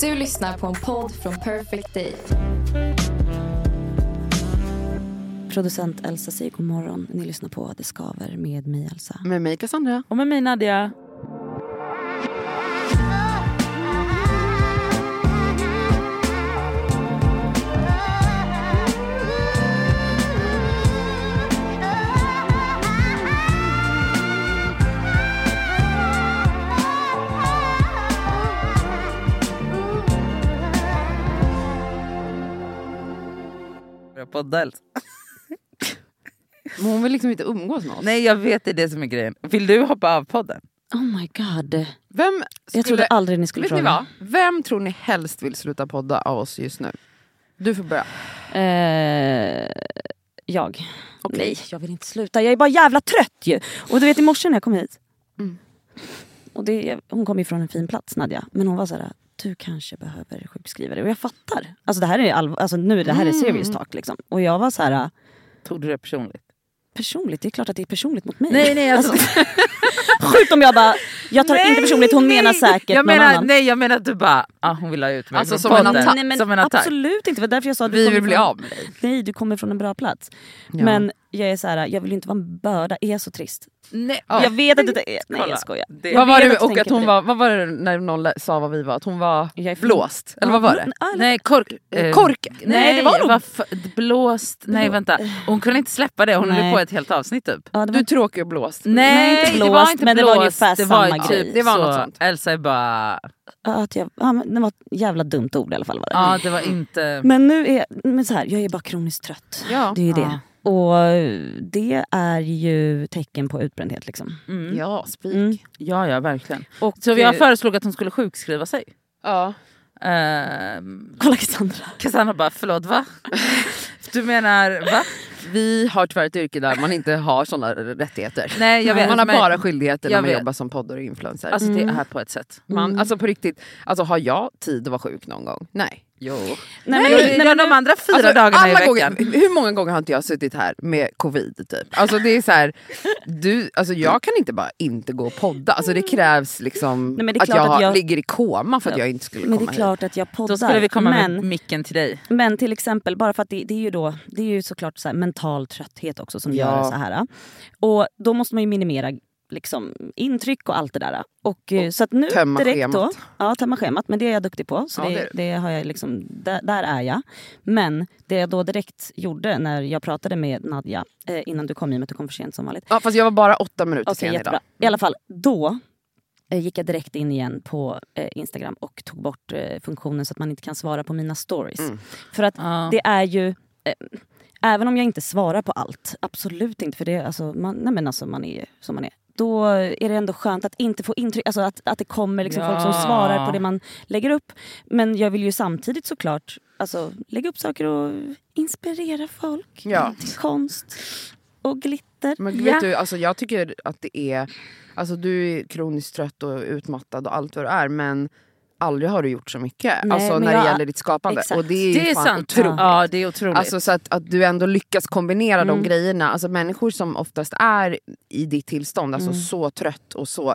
Du lyssnar på en podd från Perfect Day. Producent Elsa säger god morgon. Ni lyssnar på Det skaver med mig Elsa. Med mig Cassandra. Och med mig Nadia. Börja podda Elsa. Men hon vill liksom inte umgås med oss. Nej jag vet det är det som är grejen. Vill du hoppa av podden? Oh my god. Vem Jag skulle, trodde aldrig ni skulle vet ni fråga. vad? Vem tror ni helst vill sluta podda av oss just nu? Du får börja. Eh, jag. Okej. Nej, jag vill inte sluta. Jag är bara jävla trött ju. Och du vet i morse när jag kom hit. Mm. Och det, hon kom ju från en fin plats Nadja. Men hon var så här, du kanske behöver sjukskriva dig. Och jag fattar. Alltså det här är, allvar, alltså, nu, det här är serious talk liksom. Och jag var så här, Tog du det personligt? personligt, det är klart att det är personligt mot mig. Nej nej alltså, Sjukt om jag bara, jag tar inte personligt, hon menar säkert jag någon menar, annan. Nej jag menar att du bara, ah, hon vill ha ut mig Alltså, som en attack. Nej, men som en attack. Absolut inte, det var därför jag sa att du Vi kommer vill bli från, av med dig. Nej, du kommer från en bra plats. Ja. Men jag är så här, jag vill inte vara en börda, är jag så trist? Nej, Ja. Jag vet att det är... Nej Kolla. jag skojar. Det- Vad var det, du och att hon var, vad var det när någon sa vad vi var? Att hon var blåst? Eller vad var det? Nej kork... eh, Kork? Nej, det var nog- varför- blåst. Nej vänta, hon kunde inte släppa det. Hon höll Nej. på ett helt avsnitt typ. Ja, Du var är tråkig och blåst. Nej, inte det var blåst, inte men det var blåst. ungefär det var samma typ grej. Det var så. något sånt. Elsa är bara... att jag, ja, men det var ett jävla dumt ord i alla fall. Var det. Ja det var inte... Men nu är men så här, jag är bara kroniskt trött. Ja. Det är ju det. Och det är ju tecken på utbrändhet liksom. Mm. Ja, spik. Mm. Ja ja verkligen. Och, Så jag eh, föreslog att hon skulle sjukskriva sig. Ja. Ehm, Kolla Cassandra. Cassandra bara förlåt va? Du menar va? Vi har tyvärr ett yrke där man inte har sådana rättigheter. Nej jag vet. man har men- bara skyldigheter när man vet. jobbar som poddare och influencer. Alltså Mm. det är här på ett sätt. man, alltså på riktigt, alltså har jag tid att vara sjuk någon gång? Nej. Jo. Nej, Nej, men, men, nej, men, de andra fyra Alltså, dagarna i veckan. gånger, hur många gånger har inte jag suttit här med covid? Typ? Alltså det är så här, du, alltså jag kan inte bara inte gå och podda. Alltså det krävs liksom Nej, det att, jag att jag- ligger i koma för att jag inte skulle men det komma är klart att jag poddar. Då skulle vi komma men, med micken till dig. Men till exempel, bara för att det, det är ju då, det är ju såklart så här mental trötthet också som Ja. gör så här. Och då måste man ju minimera liksom, intryck och allt det där. Och, eh, så att nu tömma direkt då, schemat. ja tömma schemat, men det är jag duktig på. Så Ja, det, det har jag liksom, där, där är jag. Men det jag då direkt gjorde när jag pratade med Nadja, eh, innan du kom i och med att du kom för sent som vanligt. Ja, fast jag var bara åtta minuter Okej, sen jättebra. idag. I alla fall, då eh, gick jag direkt in igen på eh, Instagram och tog bort eh, funktionen så att man inte kan svara på mina stories. Mm. För att Ja. det är ju... Eh, även om jag inte svarar på allt, absolut inte, för det, alltså, man, nej men alltså, man är som man är. Då är det ändå skönt att inte få intryck, alltså att, att det kommer liksom folk som Ja. svarar på det man lägger upp. Men jag vill ju samtidigt såklart alltså, lägga upp saker och inspirera folk Ja. till konst och glitter. Men Ja. vet du, alltså jag tycker att det är... Alltså du är kroniskt trött och utmattad och allt vad du är men aldrig har du gjort så mycket. Nej, alltså när jag- det gäller ditt skapande. Exakt. Och det är, Det är fan otroligt. Ja det är otroligt. Alltså så att, att du ändå lyckas kombinera Mm. de grejerna. Alltså människor som oftast är i ditt tillstånd, alltså Mm. så trött och så...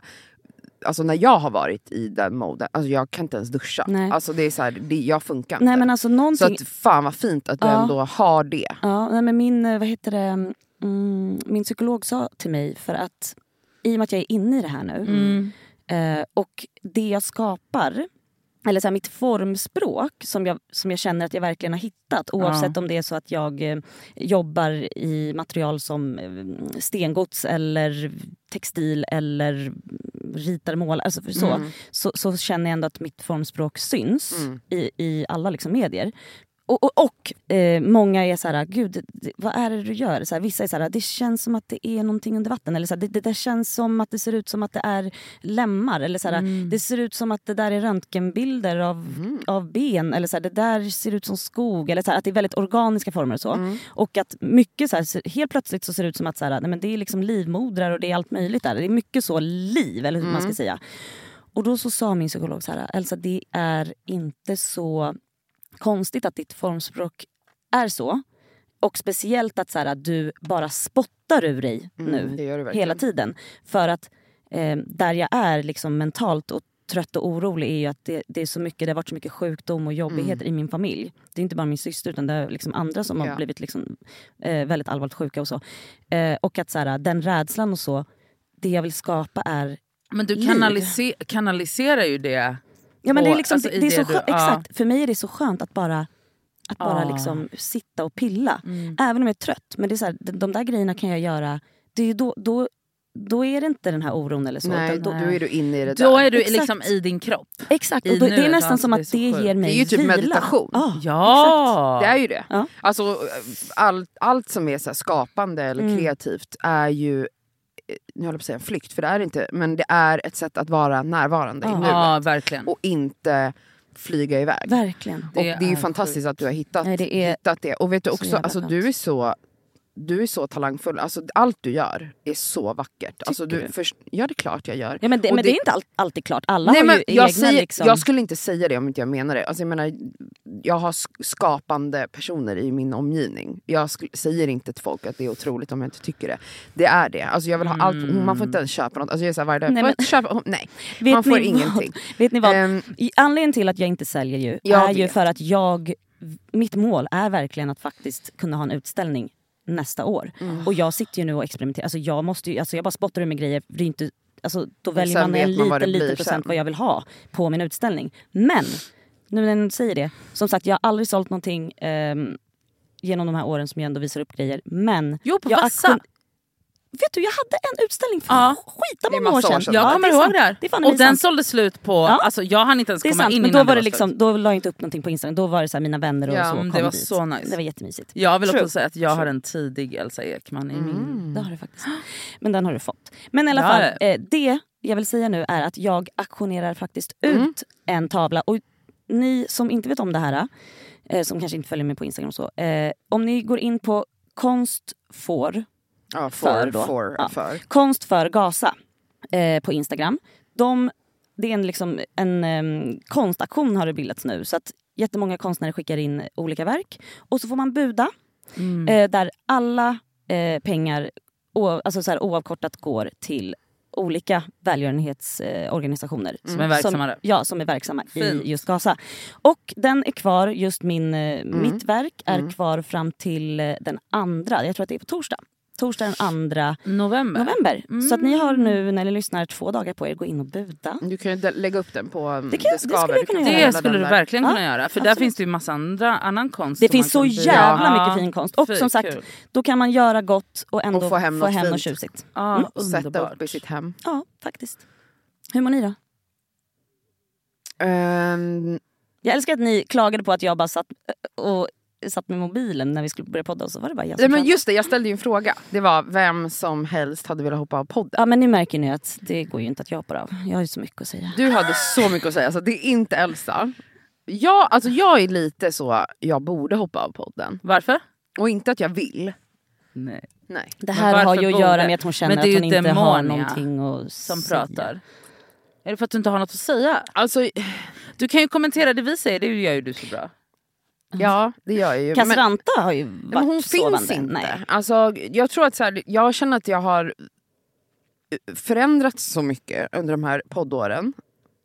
Alltså när jag har varit i den moden, alltså jag kan inte ens duscha. Nej. Alltså det är så här, det, jag funkar Nej inte. men alltså så någonting... att fan vad fint att du Ja. ändå har det. Ja, nej, men min, eh, vad heter det, mm, min psykolog sa till mig för att i och med att jag är inne i det här nu mm. Eh, och det jag skapar eller så här, mitt formspråk som jag, som jag känner att jag verkligen har hittat oavsett om det är så att jag eh, jobbar i material som eh, stengods eller textil eller ritar, målar. Alltså så, Mm. så, så känner jag ändå att mitt formspråk syns Mm. i, i alla liksom medier. Och, och, och eh, många är så här, gud vad är det du gör? Så här, vissa är så här, det känns som att det är någonting under vatten. Eller så här, det, det där känns som att det ser ut som att det är lemmar. Eller så här, Mm. det ser ut som att det där är röntgenbilder av, Mm. av ben. Eller så här, det där ser ut som skog. Eller så att det är väldigt organiska former och så. Mm. Och att mycket så helt plötsligt så ser det ut som att så nej, men det är liksom livmodrar och det är allt möjligt där. Det är mycket så liv, eller hur man ska Mm. säga. Och då så sa min psykolog så här, Elsa det är inte så konstigt att ditt formspråk är så. Och speciellt att så här, du bara spottar ur dig Mm, nu det gör du verkligen. hela tiden. För att eh, där jag är liksom mentalt och trött och orolig är ju att det, det är så mycket, det har varit så mycket sjukdom och jobbigheter i min familj. Det är inte bara min syster utan det är liksom andra som Ja. har blivit liksom, eh, väldigt allvarligt sjuka och så. Eh, och att så här, den rädslan och så, det jag vill skapa är Men du Liv. kanalise- kanaliserar ju det. Ja, men det är liksom, alltså, det, det är så det skönt, du- ja. exakt. För mig är det så skönt att bara, att bara Ja. liksom sitta och pilla. Mm. Även om jag är trött. Men det är så här, de, de där grejerna kan jag göra. Det är då, då, då är det inte den här oron eller så. Nej, då, då är du inne i det Då där. är du Exakt. liksom i din kropp. exakt, och då, det är nästan som det att det sjukt. ger mig Det är ju typ vila. meditation. Ja. Ja! Det är ju det. Ja. Alltså, all, allt som är så skapande eller Mm. kreativt är ju, nu håller jag på att säga en flykt, för det är det inte, men det är ett sätt att vara närvarande i nuet. Ja, verkligen. Och inte flyga iväg. Verkligen. och Det det är ju är fantastiskt att du har hittat, Nej, det är hittat det. Och vet du så också, alltså, du är så du är så talangfull. Alltså, allt du gör är så vackert. Alltså, Tycker du, du? Först, ja, det är klart jag gör. Ja, men det, men det, är inte all, alltid klart. Alla Nej, har men ju jag, egna säger, liksom... jag skulle inte säga det om inte jag menar det. Alltså, jag, menar, jag har sk- skapande personer i min omgivning. Jag säger inte till folk att det är otroligt om jag inte tycker det. Det är det. Alltså, jag vill ha allt. Man får inte ens köpa något. Alltså, jag är så här varje dag, Nej, "Får jag men- köpa? Nej, Vet man får ingenting. Vad? Vet ni vad? I- Anledningen till att jag inte säljer ju är ju vet. för att jag, mitt mål är verkligen att faktiskt kunna ha en utställning nästa år. Mm. Och jag sitter ju nu och experimenterar. Alltså jag, måste ju, alltså jag bara spottar ur mig grejer. Det är inte, alltså då väljer sen man en man liten, liten procent sen. vad jag vill ha på min utställning. Men, nu när ni säger det. Som sagt, jag har aldrig sålt någonting ehm, genom de här åren som jag ändå visar upp grejer. Men Jo, på jag Vet du, jag hade en utställning för Ja. skita Det är många år sedan. sedan. Jag Ja, kommer ihåg det här. Det och den sant. sålde slut på... Ja. Alltså, jag hann inte ens komma sant, in men innan då var det slut. liksom, då la jag inte upp någonting på Instagram. Då var det så här, mina vänner och Ja, så men det kom var dit. så nice. Det var jättemysigt. Jag vill också True. säga att jag har en tidig Elsa Ekman i Mm. min... Det har du faktiskt. Men den har du fått. Men i alla Ja, fall, det. eh, det jag vill säga nu är att jag auktionerar faktiskt Mm. ut en tavla. Och ni som inte vet om det här, eh, som kanske inte följer mig på Instagram så. Eh, om ni går in på konst får, ja, för för, då. för, Ja. för. konst för Gaza eh, på Instagram. De, det är en, liksom, en em, konstaktion har det bildats nu. Så att jättemånga konstnärer skickar in olika verk. Och så får man buda. Mm. Eh, där alla eh, pengar o, alltså så här, oavkortat går till olika välgörenhetsorganisationer. Eh, Som är verksamma som. Ja, som är verksamma Fint. i just Gaza. Och den är kvar, just min, eh, mitt verk är Mm. kvar fram till eh, den andra, jag tror att det är på torsdag. Torsdag den andra November. november. Så att ni har Mm. nu när ni lyssnar två dagar på er gå in och buda. Du kan ju lägga upp den på um, Det kan- det Skaver. skulle dela göra. Det skulle du där. verkligen Ja, kunna göra. För där absolut. finns det ju massa andra, annan konst. Det finns så jävla Ja. mycket fin konst. Och Fy, som sagt, kul. då kan man göra gott och ändå Och få hem något något fint. tjusigt. Ja, Mm. Sätta upp i sitt hem. Ja, faktiskt. Hur mår ni då? Ehm, Jag älskar att ni klagade på att jag bara satt och satt med mobilen när vi skulle börja podda och så var det bara jag som nej, men just det, jag ställde ju en fråga. Det var vem som helst hade velat hoppa av podden. Ja men nu märker ni att det går ju inte att jag hoppar av. Jag har ju så mycket att säga. Du hade så mycket att säga, så det är inte Elsa. Jag, alltså jag är lite så, jag borde hoppa av podden. Varför? Och inte att jag vill. Nej. Nej. Det här har ju att göra med att hon känner att hon ju inte har någonting att Som säga. pratar. Är det för att du inte har något att säga? Alltså, Du kan ju kommentera det vi säger, det gör ju du så bra. Ja det gör jag ju. Cassandra har ju varit men hon sovande. finns inte. Nej. Alltså, jag tror att så här, jag känner att jag har förändrats så mycket under de här poddåren.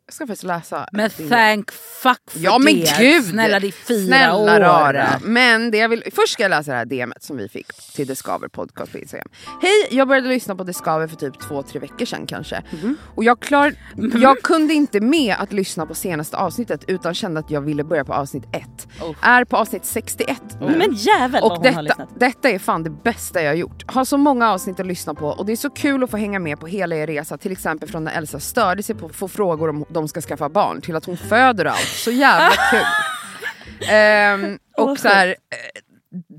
Jag ska faktiskt läsa. Men thank fuck för Ja men det. gud! Snälla det är fyra Snälla år. rara. Men det jag vill, först ska jag läsa det här DMet som vi fick till Discover podcast på Instagram. Hej, jag började lyssna på Discover för typ två, tre veckor sedan kanske. Mhm. Och jag, klar, jag kunde inte med att lyssna på senaste avsnittet utan kände att jag ville börja på avsnitt ett. Oh. Är på avsnitt 61 nu. Men jävel vad Och har detta, lyssnat. detta är fan det bästa jag har gjort. Har så många avsnitt att lyssna på och det är så kul att få hänga med på hela er resa. Till exempel från när Elsa störde sig på att få frågor om de ska skaffa barn till att hon föder allt. Så jävla kul. Ehm, och så här, eh,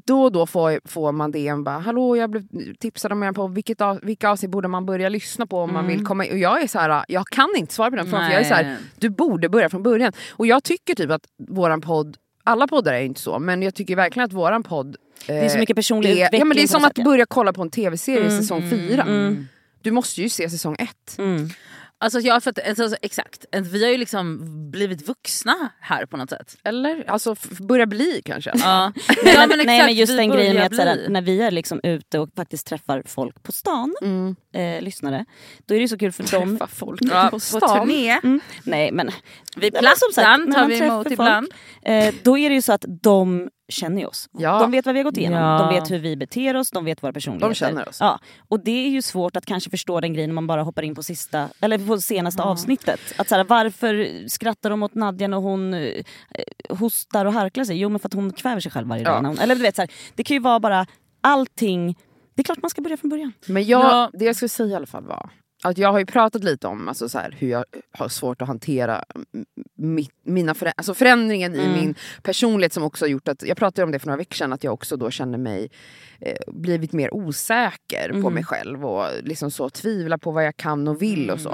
då och då får, får man DM bara hallå jag blev tipsad om er på vilket av, vilka avsnitt borde man börja lyssna på om man vill komma in. Och jag är så här, jag kan inte svara på den frågan för jag är så här, du borde börja från början. Och jag tycker typ att våran podd, alla poddar är inte så, men jag tycker verkligen att våran podd Det är så mycket personlig är, utveckling. ja, men det är som att börja kolla på en tv-serie Mm, säsong fyra. mm. Du måste ju se säsong ett. Mm. Alltså, jag, för att, alltså, exakt. Vi har ju liksom blivit vuxna här på något sätt. Eller? Alltså börja bli kanske. Ja. Nej, Ja, men, nej, exakt, men just den grejen med att såhär, bli. när vi är liksom ute och faktiskt träffar folk på stan, Mm. eh, lyssnare, då är det så kul för dem. Träffa folk Ja, på på stan. turné. Mm, nej men Vid Nej, Plattan tar vi emot folk, ibland. Eh, då är det ju så att de känner ju oss. Ja. De vet vad vi har gått igenom, Ja. de vet hur vi beter oss, de vet våra personligheter. De känner oss. Ja. Och det är ju svårt att kanske förstå den grejen när man bara hoppar in på sista eller på senaste avsnittet. Att så här, varför skrattar de åt Nadja när hon eh, hostar och harklar sig? Jo men för att hon kväver sig själv varje dag. Ja. Hon, eller du vet, så här, det kan ju vara bara allting. Det är klart man ska börja från början. Men jag, Ja. det jag skulle säga i alla fall var att jag har ju pratat lite om alltså så här, hur jag har svårt att hantera m- mi, mina förä- alltså förändringen i min personlighet som också har gjort att, jag pratade om det för några veckor sedan, att jag också då känner mig eh, blivit mer osäker på mig själv och liksom så tvivlar på vad jag kan och vill och så.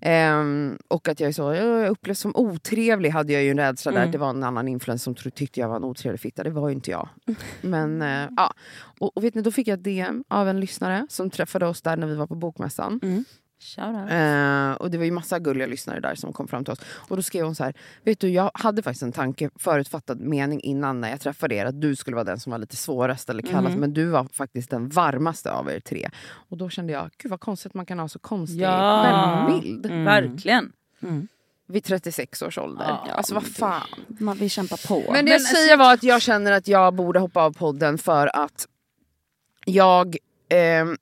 Ehm, och att jag är så, jag upplevs som otrevlig hade jag ju en rädsla där, att det var en annan influencer som tyckte jag var en otrevlig fitta, det var ju inte jag. Men eh, ja, och, och vet ni, då fick jag ett DM av en lyssnare som träffade oss där när vi var på bokmässan. Eh, och det var ju massa gulliga lyssnare där som kom fram till oss. Och då skrev hon så här, vet du jag hade faktiskt en tanke, förutfattad mening innan när jag träffade er, att du skulle vara den som var lite svårast eller kallast, men du var faktiskt den varmaste av er tre. Och då kände jag, gud vad konstigt att man kan ha så konstig Ja. självbild. Verkligen. Vid 36 års ålder. Ja, alltså vad fan. Man vill kämpa på. Men det jag alltså- säger var att jag känner att jag borde hoppa av podden för att jag... ehm,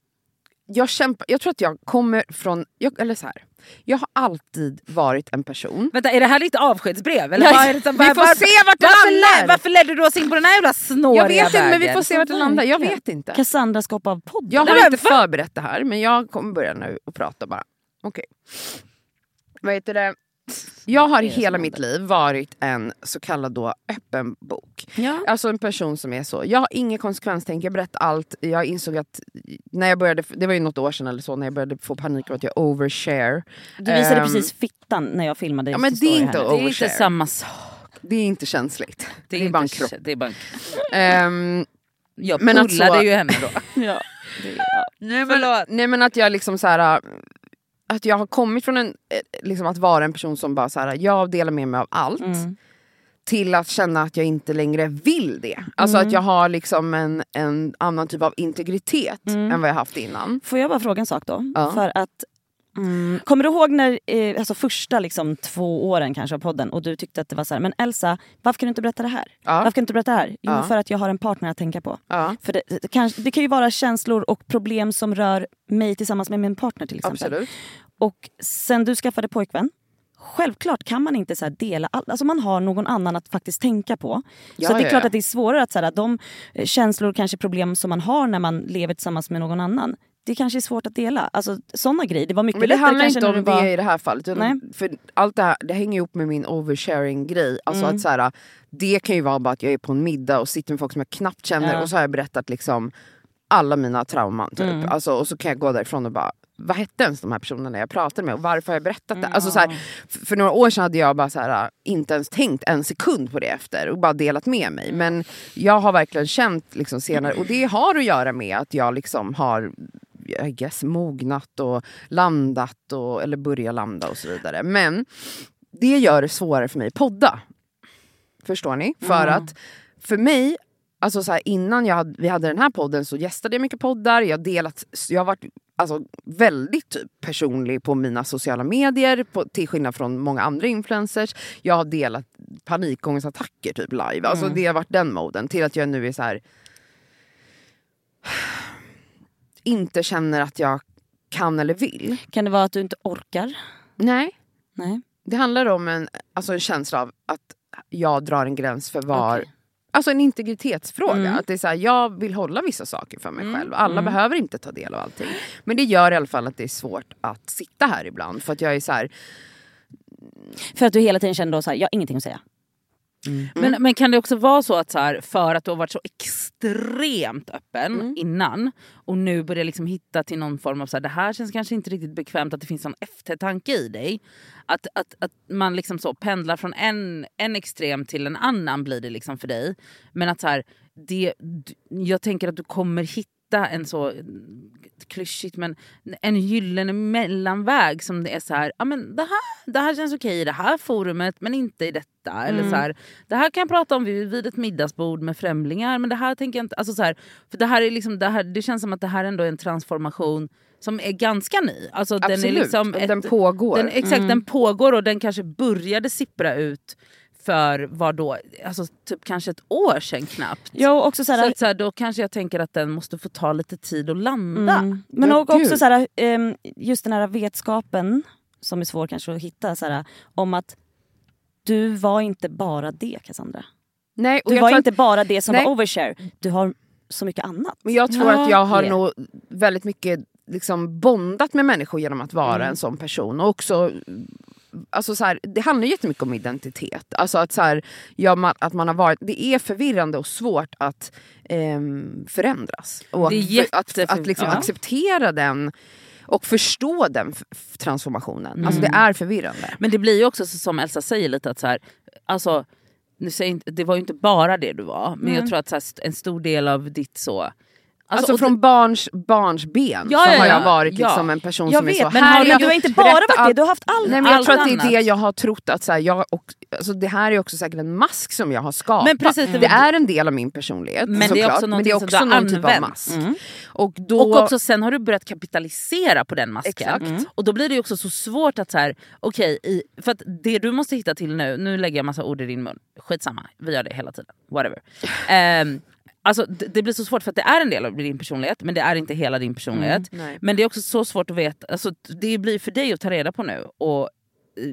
jag, kämpar, jag tror att jag kommer från... Jag, eller så här. Jag har alltid varit en person... Vänta, är det här ditt avskedsbrev? Eller Ja, vad är det som, vi får varför, se vart det varför, landar. varför ledde du oss in på den här jävla snåriga Jag vet inte men vi vägen? får se vart det landar. Jag vet inte. Cassandra ska hoppa av podden. Jag Nej, har men inte förberett det här men jag kommer börja nu och prata bara. Okej. Vad heter det? Jag har hela mitt liv varit en så kallad då öppen bok. Ja. Alltså en person som är så. Jag har inget konsekvenstänk, jag berättar allt. Jag insåg att när jag började, det var ju något år sedan eller så, när jag började få panik över att jag overshare. Du visade Ehm, precis fittan när jag filmade. Ja, men det är inte här nu. Det är inte Overshare. samma sak. Det är inte känsligt. Det är, inte bara en kropp. Det är bara en... Ehm, Jag Men att pullade så- ju henne då. Ja. Det, ja. Nej, men, nej men att jag liksom så här. Att jag har kommit från en, eh, liksom att vara en person som bara så här, jag delar med mig av allt. Mm. Till att känna att jag inte längre vill det. Alltså Mm. att jag har liksom en, en annan typ av integritet än vad jag haft innan. Får jag bara fråga en sak då? Ja. För att, mm, kommer du ihåg när, eh, alltså första liksom, två åren kanske av podden och du tyckte att det var så här, men Elsa varför kan du inte berätta det här? Ja. Varför kan du inte berätta det här? Jo Ja. för att jag har en partner att tänka på. Ja, För det, det, kan, det kan ju vara känslor och problem som rör mig tillsammans med min partner till exempel. absolut. Och sen du skaffade pojkvän, självklart kan man inte så dela allt. Alltså man har någon annan att faktiskt tänka på. Ja, så det är ja, klart ja. att det är svårare att så här, de eh, känslor, kanske problem som man har när man lever tillsammans med någon annan. Det kanske är svårt att dela. Alltså sådana grejer. Det var mycket Men det handlar inte om det i det här fallet. Nej. för allt det här det hänger ihop med min oversharing grej. Alltså Mm. att så här, det kan ju vara bara att jag är på en middag och sitter med folk som jag knappt känner Ja. och så har jag berättat liksom alla mina trauman. Typ. Mm. Alltså, och så kan jag gå därifrån och bara vad hette ens de här personerna jag pratade med och varför har jag berättat det? Alltså, så här, för några år sedan hade jag bara så här, inte ens tänkt en sekund på det efter och bara delat med mig. Men jag har verkligen känt liksom, senare, och det har att göra med att jag liksom har I guess, mognat och landat, och, eller börjat landa och så vidare. Men det gör det svårare för mig att podda. Förstår ni? För att för mig, alltså så här, innan jag hade, vi hade den här podden så gästade jag mycket poddar. Jag, delat, jag har varit alltså, väldigt typ, personlig på mina sociala medier på, till skillnad från många andra influencers. Jag har delat panikångestattacker typ live. Alltså, Det har varit den moden till att jag nu är så här inte känner att jag kan eller vill. Kan det vara att du inte orkar? Nej. Nej. Det handlar om en, alltså en känsla av att jag drar en gräns för var... Okej. Alltså en integritetsfråga. Mm. Att det är så här, jag vill hålla vissa saker för mig själv. Alla behöver inte ta del av allting. Men det gör i alla fall att det är svårt att sitta här ibland. För att jag är så här, För att du hela tiden känner då så här, jag har ingenting att säga. Men, men kan det också vara så att så här, för att du har varit så extremt öppen Mm. innan och nu börjar liksom hitta till någon form av så här, det här känns kanske inte riktigt bekvämt att det finns någon eftertanke i dig. Att, att, att man liksom så pendlar från en, en extrem till en annan blir det liksom för dig. Men att så här, det, jag tänker att du kommer hitta hitta en så klyschigt men en gyllene mellanväg som det är så här, ja men det här, det här känns okej i det här forumet men inte i detta. Eller så här, det här kan jag prata om vid, vid ett middagsbord med främlingar men det här tänker jag inte... Alltså så här, för det, här är liksom, det, här, det känns som att det här ändå är en transformation som är ganska ny. Alltså den, är Absolut, liksom och den pågår. Den, exakt, den pågår och den kanske började sippra ut för vad då, alltså typ kanske ett år sedan knappt. Jo, också så Så, så här, då kanske jag tänker att den måste få ta lite tid att landa. Mm. Men Ja, och också gud. så här, ehm, just den här vetskapen som är svår kanske att hitta så här, om att du var inte bara det Cassandra. Nej, och Du jag var inte att, bara det som Nej. var overshare. Du har så mycket annat. men jag tror Ja, att jag har det. nog väldigt mycket liksom bondat med människor genom att vara Mm. en sån person. Och också, alltså så här, det handlar jättemycket om identitet. Alltså att, så här, ja, man, att man har varit, det är förvirrande och svårt att ehm, förändras. Och att, jätteför- att, att liksom ja. acceptera den och förstå den transformationen. Mm. Alltså det är förvirrande. Men det blir ju också så, som Elsa säger lite att så här, alltså, nu säger inte, det var ju inte bara det du var men jag tror att så här, en stor del av ditt så... Alltså, och från barns, barns ben Ja, så har ja. jag varit liksom en person Jag som är så vet, men, här men du har inte bara varit det, du har haft allt. Nej, men jag allt tror att det är det jag har trott att så här, jag, och, alltså, det här är också säkert en mask som jag har skapat. Men precis, det är en del av min personlighet Men det är såklart, också men det är också någon typ av mask. Mm. Och, då, Och också sen har du börjat kapitalisera på den masken. Exakt. Mm. Och då blir det också så svårt att så här, okej, i för att det du måste hitta till nu, nu lägger jag massa ord i din mun, skitsamma, vi gör det hela tiden, whatever. Ehm, alltså det, det blir så svårt för att det är en del av din personlighet men det är inte hela din personlighet. Mm, men det är också så svårt att veta, alltså, det blir för dig att ta reda på nu. Och eh,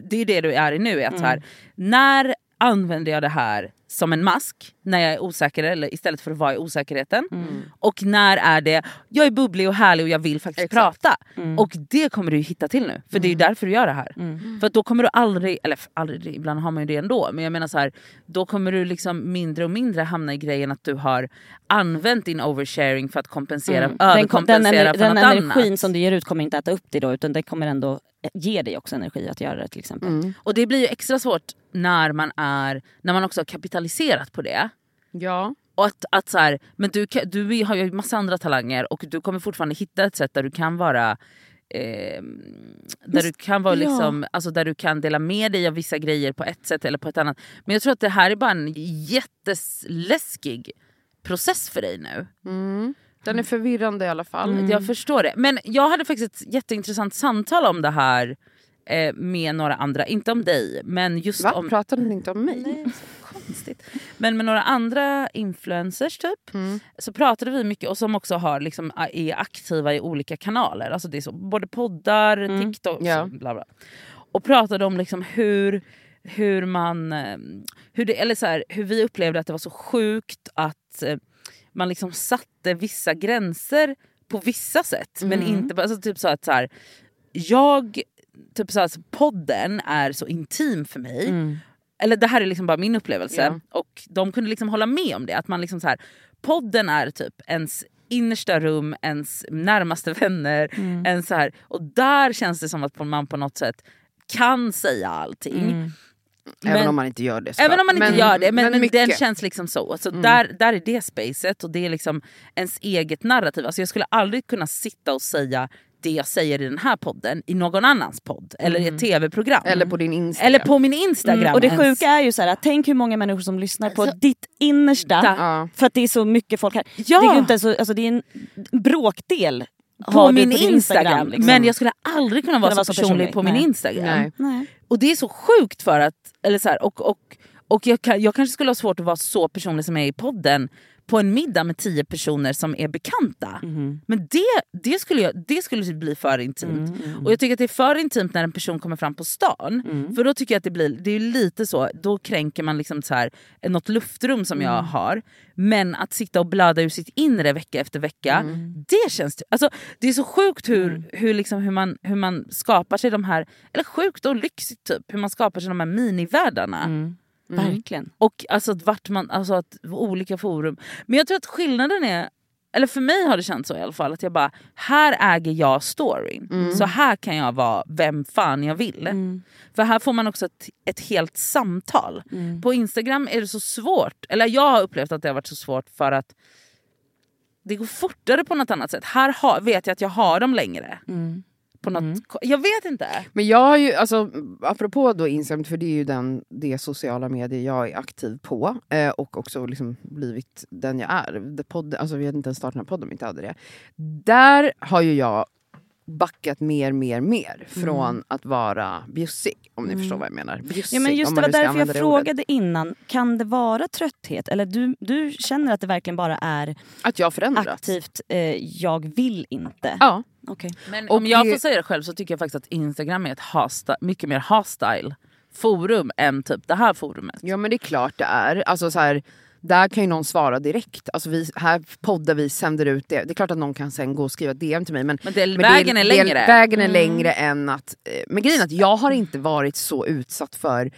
det är det du är i nu, är att så här, när använder jag det här som en mask när jag är osäker eller istället för att vara i osäkerheten. Och när är det, jag är bubblig och härlig och jag vill faktiskt Exakt. prata. Och det kommer du hitta till nu, för det är ju därför du gör det här. För att då kommer du aldrig, eller aldrig, ibland har man ju det ändå, men jag menar så här, då kommer du liksom mindre och mindre hamna i grejen att du har använt din oversharing för att kompensera, Den, kom- den, överkompensera ener, för den något energin annat. som du ger ut kommer inte äta upp det då utan det kommer ändå ge dig också energi att göra det till exempel. Mm. Och det blir ju extra svårt när man, är, när man också har kapitaliserat på det. Ja. Och att, att så här, men du, du har ju massa andra talanger och du kommer fortfarande hitta ett sätt där du kan vara eh, där du kan vara ja. liksom, alltså där du kan dela med dig av vissa grejer på ett sätt eller på ett annat. Men jag tror att det här är bara en jätteläskig process för dig nu. Mm. Den är förvirrande i alla fall. Jag förstår det. Men jag hade faktiskt ett jätteintressant samtal om det här eh, med några andra, inte om dig men just Va? om... Pratade ni inte om mig? Nej, så konstigt. Men med några andra influencers typ. Mm. Så pratade vi mycket och som också har, liksom, är aktiva i olika kanaler. Alltså det är så, både poddar, TikTok Ja. så bla bla. Och pratade om liksom hur, hur man... eh, Hur, det, eller så här, hur vi upplevde att det var så sjukt att eh, man liksom satte vissa gränser på vissa sätt. Men inte bara- alltså typ så att så här, jag, typ så alltså, podden är så intim för mig. Eller det här är liksom bara min upplevelse. Ja. Och de kunde liksom hålla med om det. Att man liksom så här, podden är typ ens innersta rum, ens närmaste vänner. En så här, och där känns det som att man på något sätt kan säga allting. Även Men- om man inte gör det. Även om man inte gör det, men, men, den mycket. känns liksom så. Alltså där, där är det spacet och det är liksom ens eget narrativ. Alltså jag skulle aldrig kunna sitta och säga det jag säger i den här podden i någon annans podd eller i ett tv-program. Eller på din Instagram. Eller på min Instagram. Mm, och det ens. sjuka är ju så här, att tänk hur många människor som lyssnar på ditt innersta. Ja. För att det är så mycket folk här. Ja. Det är inte så, alltså det är en bråkdel. på min din Instagram. liksom. Men jag skulle aldrig kunna vara, Kunna så, vara personlig personlig. på min Nej. Instagram. Nej. Nej. Och det är så sjukt för att, eller så här, och, och, och jag, jag kanske skulle ha svårt att vara så personlig som jag är i podden på en middag med tio personer som är bekanta. Men det, det, skulle jag, det skulle typ bli för intimt. Och jag tycker att det är för intimt när en person kommer fram på stan. För då tycker jag att det blir det är lite så, då kränker man liksom så här, något luftrum som jag har. Men att sitta och blöda ur sitt inre vecka efter vecka, det känns... Alltså, det är så sjukt hur, hur, liksom, hur, man, hur man skapar sig de här, eller sjukt och lyxigt typ, hur man skapar sig de här minivärldarna. Verkligen. Och alltså att vart man, alltså att olika forum. Men jag tror att skillnaden är, eller för mig har det känts så i alla fall, att jag bara, här äger jag storyn. Så här kan jag vara vem fan jag vill. För här får man också ett, ett helt samtal. På Instagram är det så svårt, eller jag har upplevt att det har varit så svårt för att det går fortare på något annat sätt. Här har, vet jag att jag har dem längre. På något, Jag vet inte. Men jag har ju, alltså, apropå då Instagram, för det är ju den, det sociala medier jag är aktiv på. Eh, och också liksom blivit den jag är. Podd, alltså, vi hade inte ens startat den här podden om vi inte hade det. Där har ju jag backat mer, mer, mer från att vara bjussig. Om ni förstår vad jag menar. Bjussig, Ja, men just det var därför jag frågade innan. Kan det vara trötthet? Eller du, du känner att det verkligen bara är Att jag aktivt eh, jag vill inte? Ja. Okej. Men Och om jag det- får säga det själv så tycker jag faktiskt att Instagram är ett hasta, mycket mer hostile forum än typ det här forumet. ja, men det är klart det är. Alltså, så här, där kan ju någon svara direkt. Alltså, vi, här poddar vi, sänder ut det. Det är klart att någon kan sen gå och skriva DM till mig. Men Men, det, Men vägen det, är det- längre. vägen är längre än att... eh, Men grejen är att jag har inte varit så utsatt för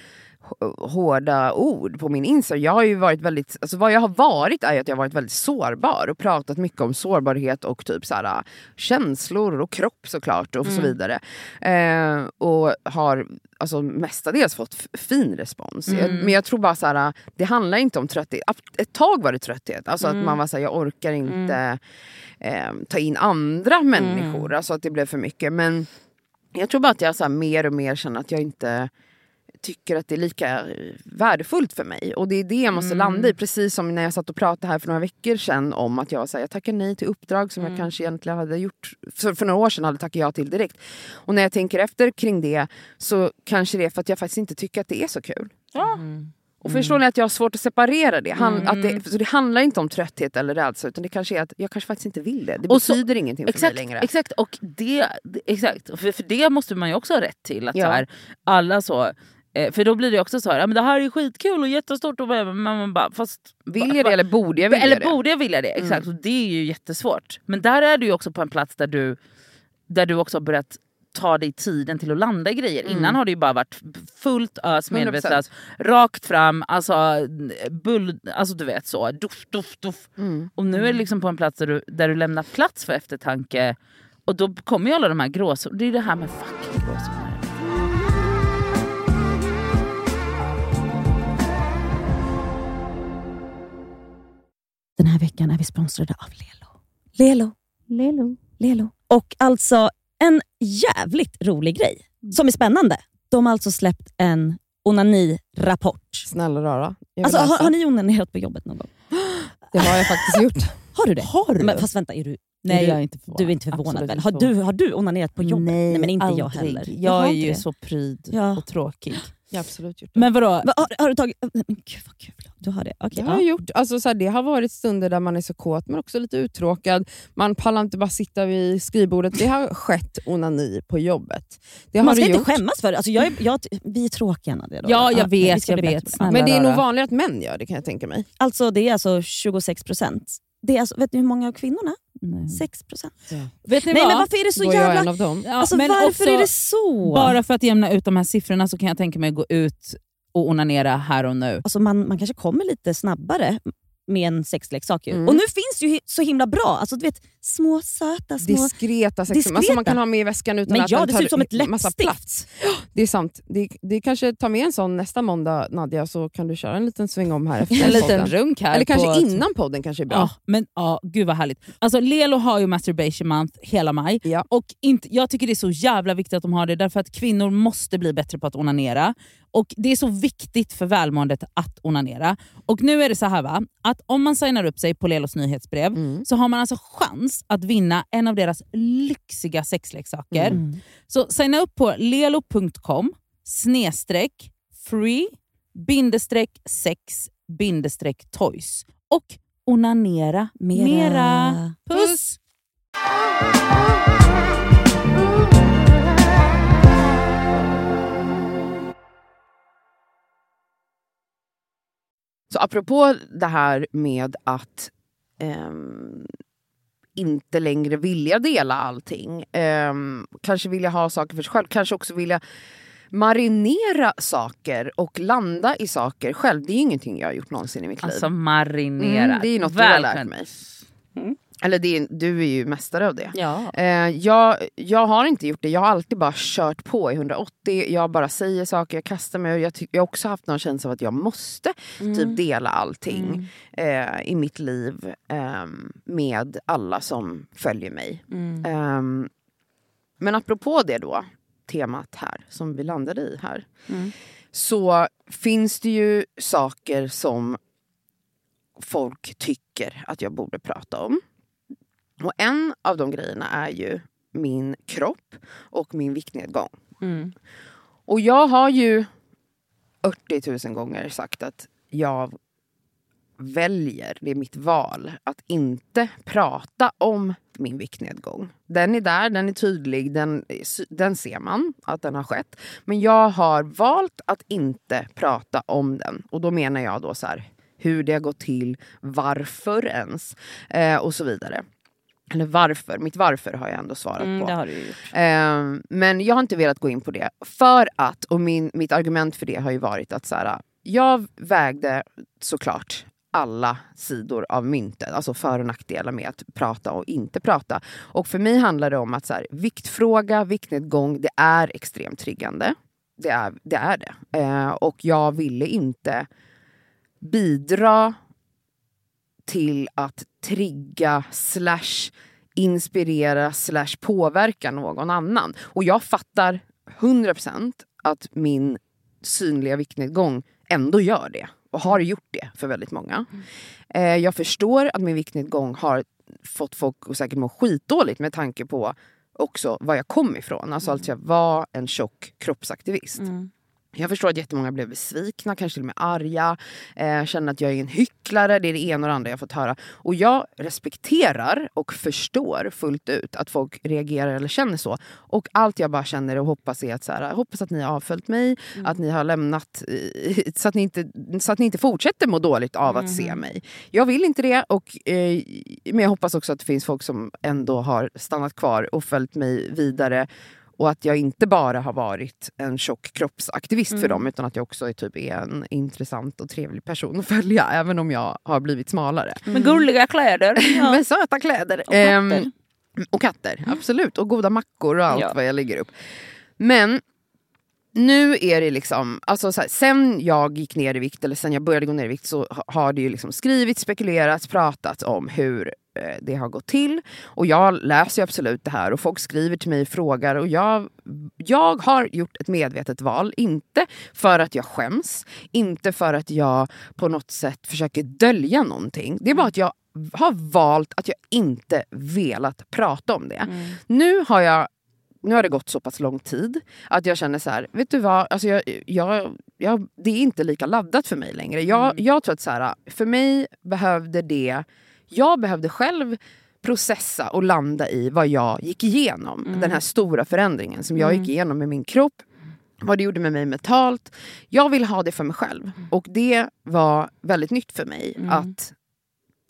hårda ord på min Instagram. Jag har ju varit väldigt, alltså vad jag har varit är att jag har varit väldigt sårbar och pratat mycket om sårbarhet och typ så här, känslor och kropp såklart och så vidare. Eh, och har alltså, mestadels fått fin respons. Jag, men jag tror bara så här, det handlar inte om trötthet. Ett tag var det trötthet, alltså att man var så här, jag orkar inte eh, ta in andra människor, alltså att det blev för mycket. Men jag tror bara att jag så här, mer och mer känner att jag inte tycker att det är lika värdefullt för mig. Och det är det jag måste landa i. Precis som när jag satt och pratade här för några veckor sedan om att jag, så här, jag tackar nej till uppdrag som jag kanske egentligen hade gjort för, för några år sedan hade tackat ja till direkt. Och när jag tänker efter kring det så kanske det är för att jag faktiskt inte tycker att det är så kul. Ja. Och förstår ni att jag har svårt att separera det? Han, att det? Så det handlar inte om trötthet eller rädsla utan det kanske är att jag kanske faktiskt inte vill det. Det Och så- betyder ingenting för Exakt, mig längre. exakt, och det, exakt. För, för det måste man ju också ha rätt till. Att Ja. så här, alla så, för då blir det också så här, ja, men det här är skitkul och jättestort och men man bara, fast Vill jag det eller borde jag vilja eller det? Mm. borde jag vilja det? Exakt, och det är ju jättesvårt. Men där är du ju också på en plats där du, där du också har börjat ta dig tiden till att landa i grejer. Mm. Innan har det ju bara varit fullt ös 100%. medvetslös, rakt fram, alltså, bull, alltså du vet så, duff, duff, duff. Mm. Och nu är det liksom på en plats där du, där du lämnar plats för eftertanke. Och då kommer ju alla de här gråzonerna, det är det här med fucking gråzoner. Den här veckan är vi sponsrade av Lelo. Lelo. Lelo. Lelo. Och alltså en jävligt rolig grej som är spännande. De har alltså släppt en onani-rapport. Snälla rara. Jag Alltså, har, har ni onanerat på jobbet någon gång? Det har jag faktiskt gjort. Har du det? Har du? Men, fast vänta, är du, Nej, är du, jag är inte förvånad. du är inte förvånad Absolut väl? Har du, har du onanerat på jobbet? Nej, men inte jag aldrig. heller. Jag har är ju det. så pryd Ja. och tråkig. Jag har absolut gjort det. Men vadå? Va, har, har du tagit... Men gud vad kul. Du har det? Okej. Det har jag gjort. Alltså, så här, det har varit stunder där man är så kåt men också lite uttråkad. Man pallar inte bara sitta vid skrivbordet. Det har skett onani på jobbet. Det Man ska inte gjort. skämmas för det. Alltså, jag är, jag, vi är tråkiga Nadia. Ja, jag men vi vet, jag vet. Snälla. Men det är nog vanligare att män gör det kan jag tänka mig. Alltså det är alltså 26 procent. Det är alltså, vet ni hur många av kvinnorna? Nej. 6 procent. Vet ni Nej vad? men varför är det så jag en jävla... av dem. Ja, Alltså men varför också, är det så? Bara för att jämna ut de här siffrorna så kan jag tänka mig att gå ut och onanera här och nu. Alltså man, man kanske kommer lite snabbare med en sexleksak. ju. Mm. Och nu finns det ju så himla bra, alltså, du vet, små söta små... Diskreta sex Diskreta. Alltså man kan ha med i väskan utan Men att ja, den det tar ser ut som ett massa läppstift. plats. Det är sant. Det, det kanske tar med en sån nästa måndag Nadja så kan du köra en liten sväng om här efter En liten runk här. Eller kanske på, innan podden kanske är bra. Ja, men ja, gud vad härligt. Alltså Lelo har ju masturbation month hela maj. Ja. Och inte, jag tycker det är så jävla viktigt att de har det därför att kvinnor måste bli bättre på att onanera. Och Det är så viktigt för välmåendet att onanera. Och nu är det så här va, att om man signar upp sig på Lelos nyhetsbrev Mm. så har man alltså chans att vinna en av deras lyxiga sexleksaker. Mm. Så signa upp på lelo.com snedstreck free bindestreck sex bindestreck toys och onanera Mera. mera. Puss! Så apropå det här med att ehm, inte längre vilja dela allting. ehm, kanske vilja ha saker för sig själv. Kanske också vilja marinera saker och landa i saker själv. Det är ingenting jag har gjort någonsin i mitt liv. Alltså marinera. Mm, det är ju något du har lärt Välkommen. mig. Eller det, du är ju mästare av det. Ja. Eh, jag, jag har inte gjort det, jag har alltid bara kört på i 180. Jag bara säger saker, jag kastar mig. Jag, jag har också haft någon känsla av att jag måste typ dela allting eh, i mitt liv ehm, med alla som följer mig. Ehm, men apropå det då, temat här som vi landade i här. Så finns det ju saker som folk tycker att jag borde prata om. Och en av de grejerna är ju min kropp och min viktnedgång. Mm. Och jag har ju 80 000 gånger sagt att jag väljer, det är mitt val, att inte prata om min viktnedgång. Den är där, den är tydlig, den, den ser man att den har skett. Men jag har valt att inte prata om den. Och då menar jag då så här, hur det har gått till, varför ens eh, och så vidare. Eller varför, mitt varför har jag ändå svarat Mm, på. Eh, men jag har inte velat gå in på det. För att, och min, mitt argument för det har ju varit att så här, jag vägde såklart alla sidor av myntet, alltså för och nackdelar med att prata och inte prata. Och för mig handlar det om att så här, viktfråga, viktnedgång, det är extremt triggande. Det är det. Är det. Eh, och jag ville inte bidra till att trigga slash inspirera slash påverka någon annan. Och jag fattar 100% att min synliga viktnedgång ändå gör det. Och har gjort det för väldigt många. Eh, jag förstår att min viktnedgång har fått folk att säkert må skitdåligt med tanke på också var jag kom ifrån. Alltså att jag var en tjock kroppsaktivist. Jag förstår att jättemånga blev besvikna, kanske till och med arga. Eh, känner att jag är en hycklare. Det är det ena och det andra jag fått höra. Och jag respekterar och förstår fullt ut att folk reagerar eller känner så. Och allt jag bara känner och hoppas är att så här, hoppas att ni har avföljt mig. Att ni har lämnat så att ni, inte, så att ni inte fortsätter må dåligt av att se mig. Jag vill inte det. Och, eh, men jag hoppas också att det finns folk som ändå har stannat kvar och följt mig vidare. Och att jag inte bara har varit en tjock kroppsaktivist för dem utan att jag också är, typ är en intressant och trevlig person att följa även om jag har blivit smalare. Med gulliga kläder. Men söta kläder. Och katter. Ehm, och katter, absolut. Och goda mackor och allt Ja. vad jag lägger upp. Men nu är det liksom, alltså så här, sen jag gick ner i vikt eller sen jag började gå ner i vikt så ha- har det ju liksom skrivits, spekulerats, pratats om hur det har gått till. Och jag läser ju absolut det här och folk skriver till mig och frågar och jag, jag har gjort ett medvetet val. Inte för att jag skäms, inte för att jag på något sätt försöker dölja någonting. Det är bara att jag har valt att jag inte velat prata om det. Nu har jag nu har det gått så pass lång tid att jag känner så här, vet du vad, alltså jag, jag, jag, det är inte lika laddat för mig längre. Jag, jag tror att så här, för mig behövde det, jag behövde själv processa och landa i vad jag gick igenom. Den här stora förändringen som jag gick igenom med min kropp. Vad det gjorde med mig mentalt. Jag vill ha det för mig själv. Och det var väldigt nytt för mig att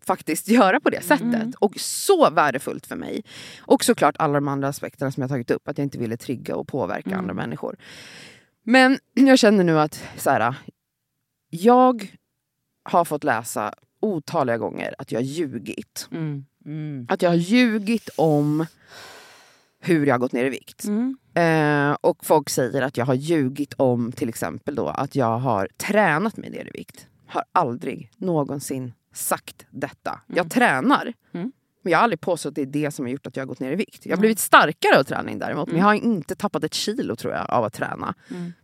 faktiskt göra på det sättet. Och så värdefullt för mig. Och såklart alla de andra aspekterna som jag tagit upp. Att jag inte ville trigga och påverka andra människor. Men jag känner nu att så här, jag har fått läsa otaliga gånger att jag har ljugit. Mm. Att jag har ljugit om hur jag har gått ner i vikt. Mm. Eh, och folk säger att jag har ljugit om till exempel då att jag har tränat mig ner i vikt. Har aldrig någonsin sagt detta. Jag tränar. Mm. Men jag har aldrig påstått att det är det som har gjort att jag har gått ner i vikt. Jag har blivit starkare av träning däremot. Men jag har inte tappat ett kilo tror jag av att träna.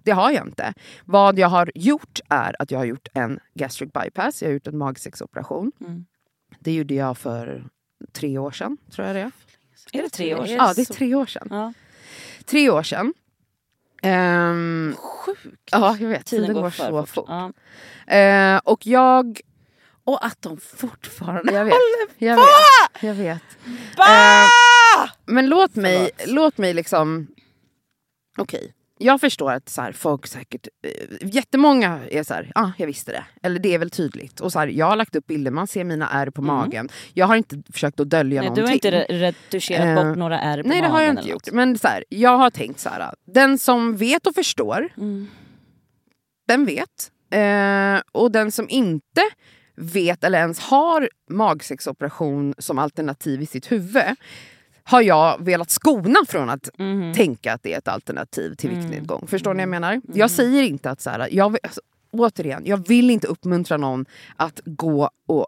Det har jag inte. Vad jag har gjort är att jag har gjort en gastric bypass. Jag har gjort en magsäcksoperation. Mm. Det gjorde jag för tre år sedan, tror jag det är. Är det tre år sedan? Ja, det är tre år sedan. Ja. Tre år sedan. Ehm, Sjukt. ja, jag vet. Tiden Tiden går går så fort. fort. Ja. Eh, och jag... Och att de fortfarande Jag vet. Jag vet. Jag vet. Eh, men låt mig, låt mig liksom... Okej. Jag förstår att så här, folk säkert... Eh, jättemånga är så här, ja ah, jag visste det. Eller det är väl tydligt. Och så här, jag har lagt upp bilder, man ser mina ärr på magen. Jag har inte försökt att dölja Nej, du någonting. har inte re- retuscherat Eh, bort några ärr på Nej det har magen jag inte gjort. något. Men så här, jag har tänkt så här. Den som vet och förstår, Mm. den vet. Eh, och den som inte vet eller ens har magsexoperation som alternativ i sitt huvud har jag velat skona från att tänka att det är ett alternativ till viktnedgång. Förstår ni vad jag menar? Jag säger inte att så här, jag, alltså, återigen, jag vill inte uppmuntra någon att gå och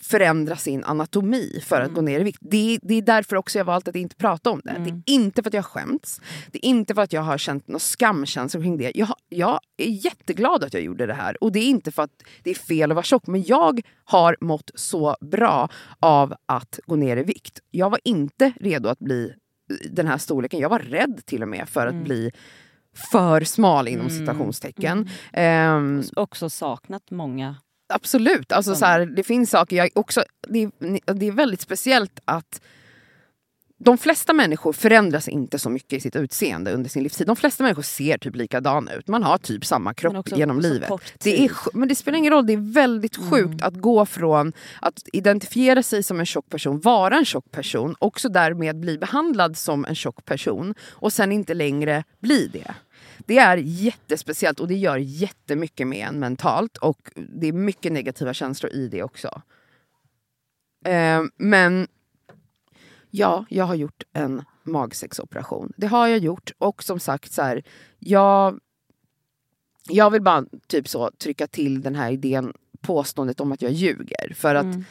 förändra sin anatomi för att gå ner i vikt. Det, det är därför också jag valt att inte prata om det. Det är inte för att jag skämts. Det är inte för att jag har känt någon skamkänsla kring det. Jag, jag är jätteglad att jag gjorde det här. Och det är inte för att det är fel att vara tjock. Men jag har mått så bra av att gå ner i vikt. Jag var inte redo att bli den här storleken. Jag var rädd till och med för att bli för smal inom citationstecken. Ehm, Också saknat många. Absolut. Alltså, Som- så här, det finns saker jag också... Det är, det är väldigt speciellt att de flesta människor förändras inte så mycket i sitt utseende under sin livstid. De flesta människor ser typ likadana ut. Man har typ samma kropp också genom livet. Det är, men det spelar ingen roll, det är väldigt sjukt att gå från att identifiera sig som en tjock person, vara en tjock person, också därmed bli behandlad som en tjock person och sen inte längre bli det. Det är jättespeciellt och det gör jättemycket med en mentalt och det är mycket negativa känslor i det också. Eh, men ja, jag har gjort en magsexoperation. Det har jag gjort och som sagt så här, jag, jag vill bara typ så trycka till den här idén, påståendet om att jag ljuger. För att mm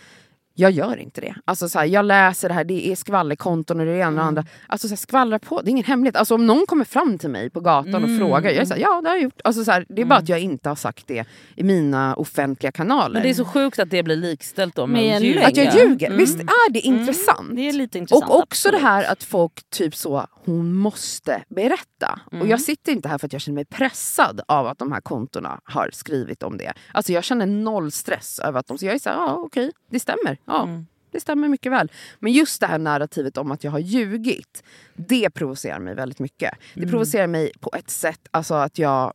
jag gör inte det. Alltså så här, jag läser det här, det är skvallerkonton och det ena och det andra. Alltså så här, skvallra på, det är ingen hemlighet. Alltså om någon kommer fram till mig på gatan och frågar, jag är så här, ja det har jag gjort. Alltså så här, det är bara att jag inte har sagt det i mina offentliga kanaler. Men det är så sjukt att det blir likställt då med, Med att en att jag ljuger, visst är det intressant? Det är lite intressant. Och också absolut. det här att folk typ så, hon måste berätta. Och Mm. jag sitter inte här för att jag känner mig pressad av att de här kontona har skrivit om det. Alltså jag känner noll stress över att de säger, jag är så här, ja okej, det stämmer. Ja, Mm. det stämmer mycket väl. Men just det här narrativet om att jag har ljugit, det provocerar mig väldigt mycket. Det Mm. provocerar mig på ett sätt, alltså att jag...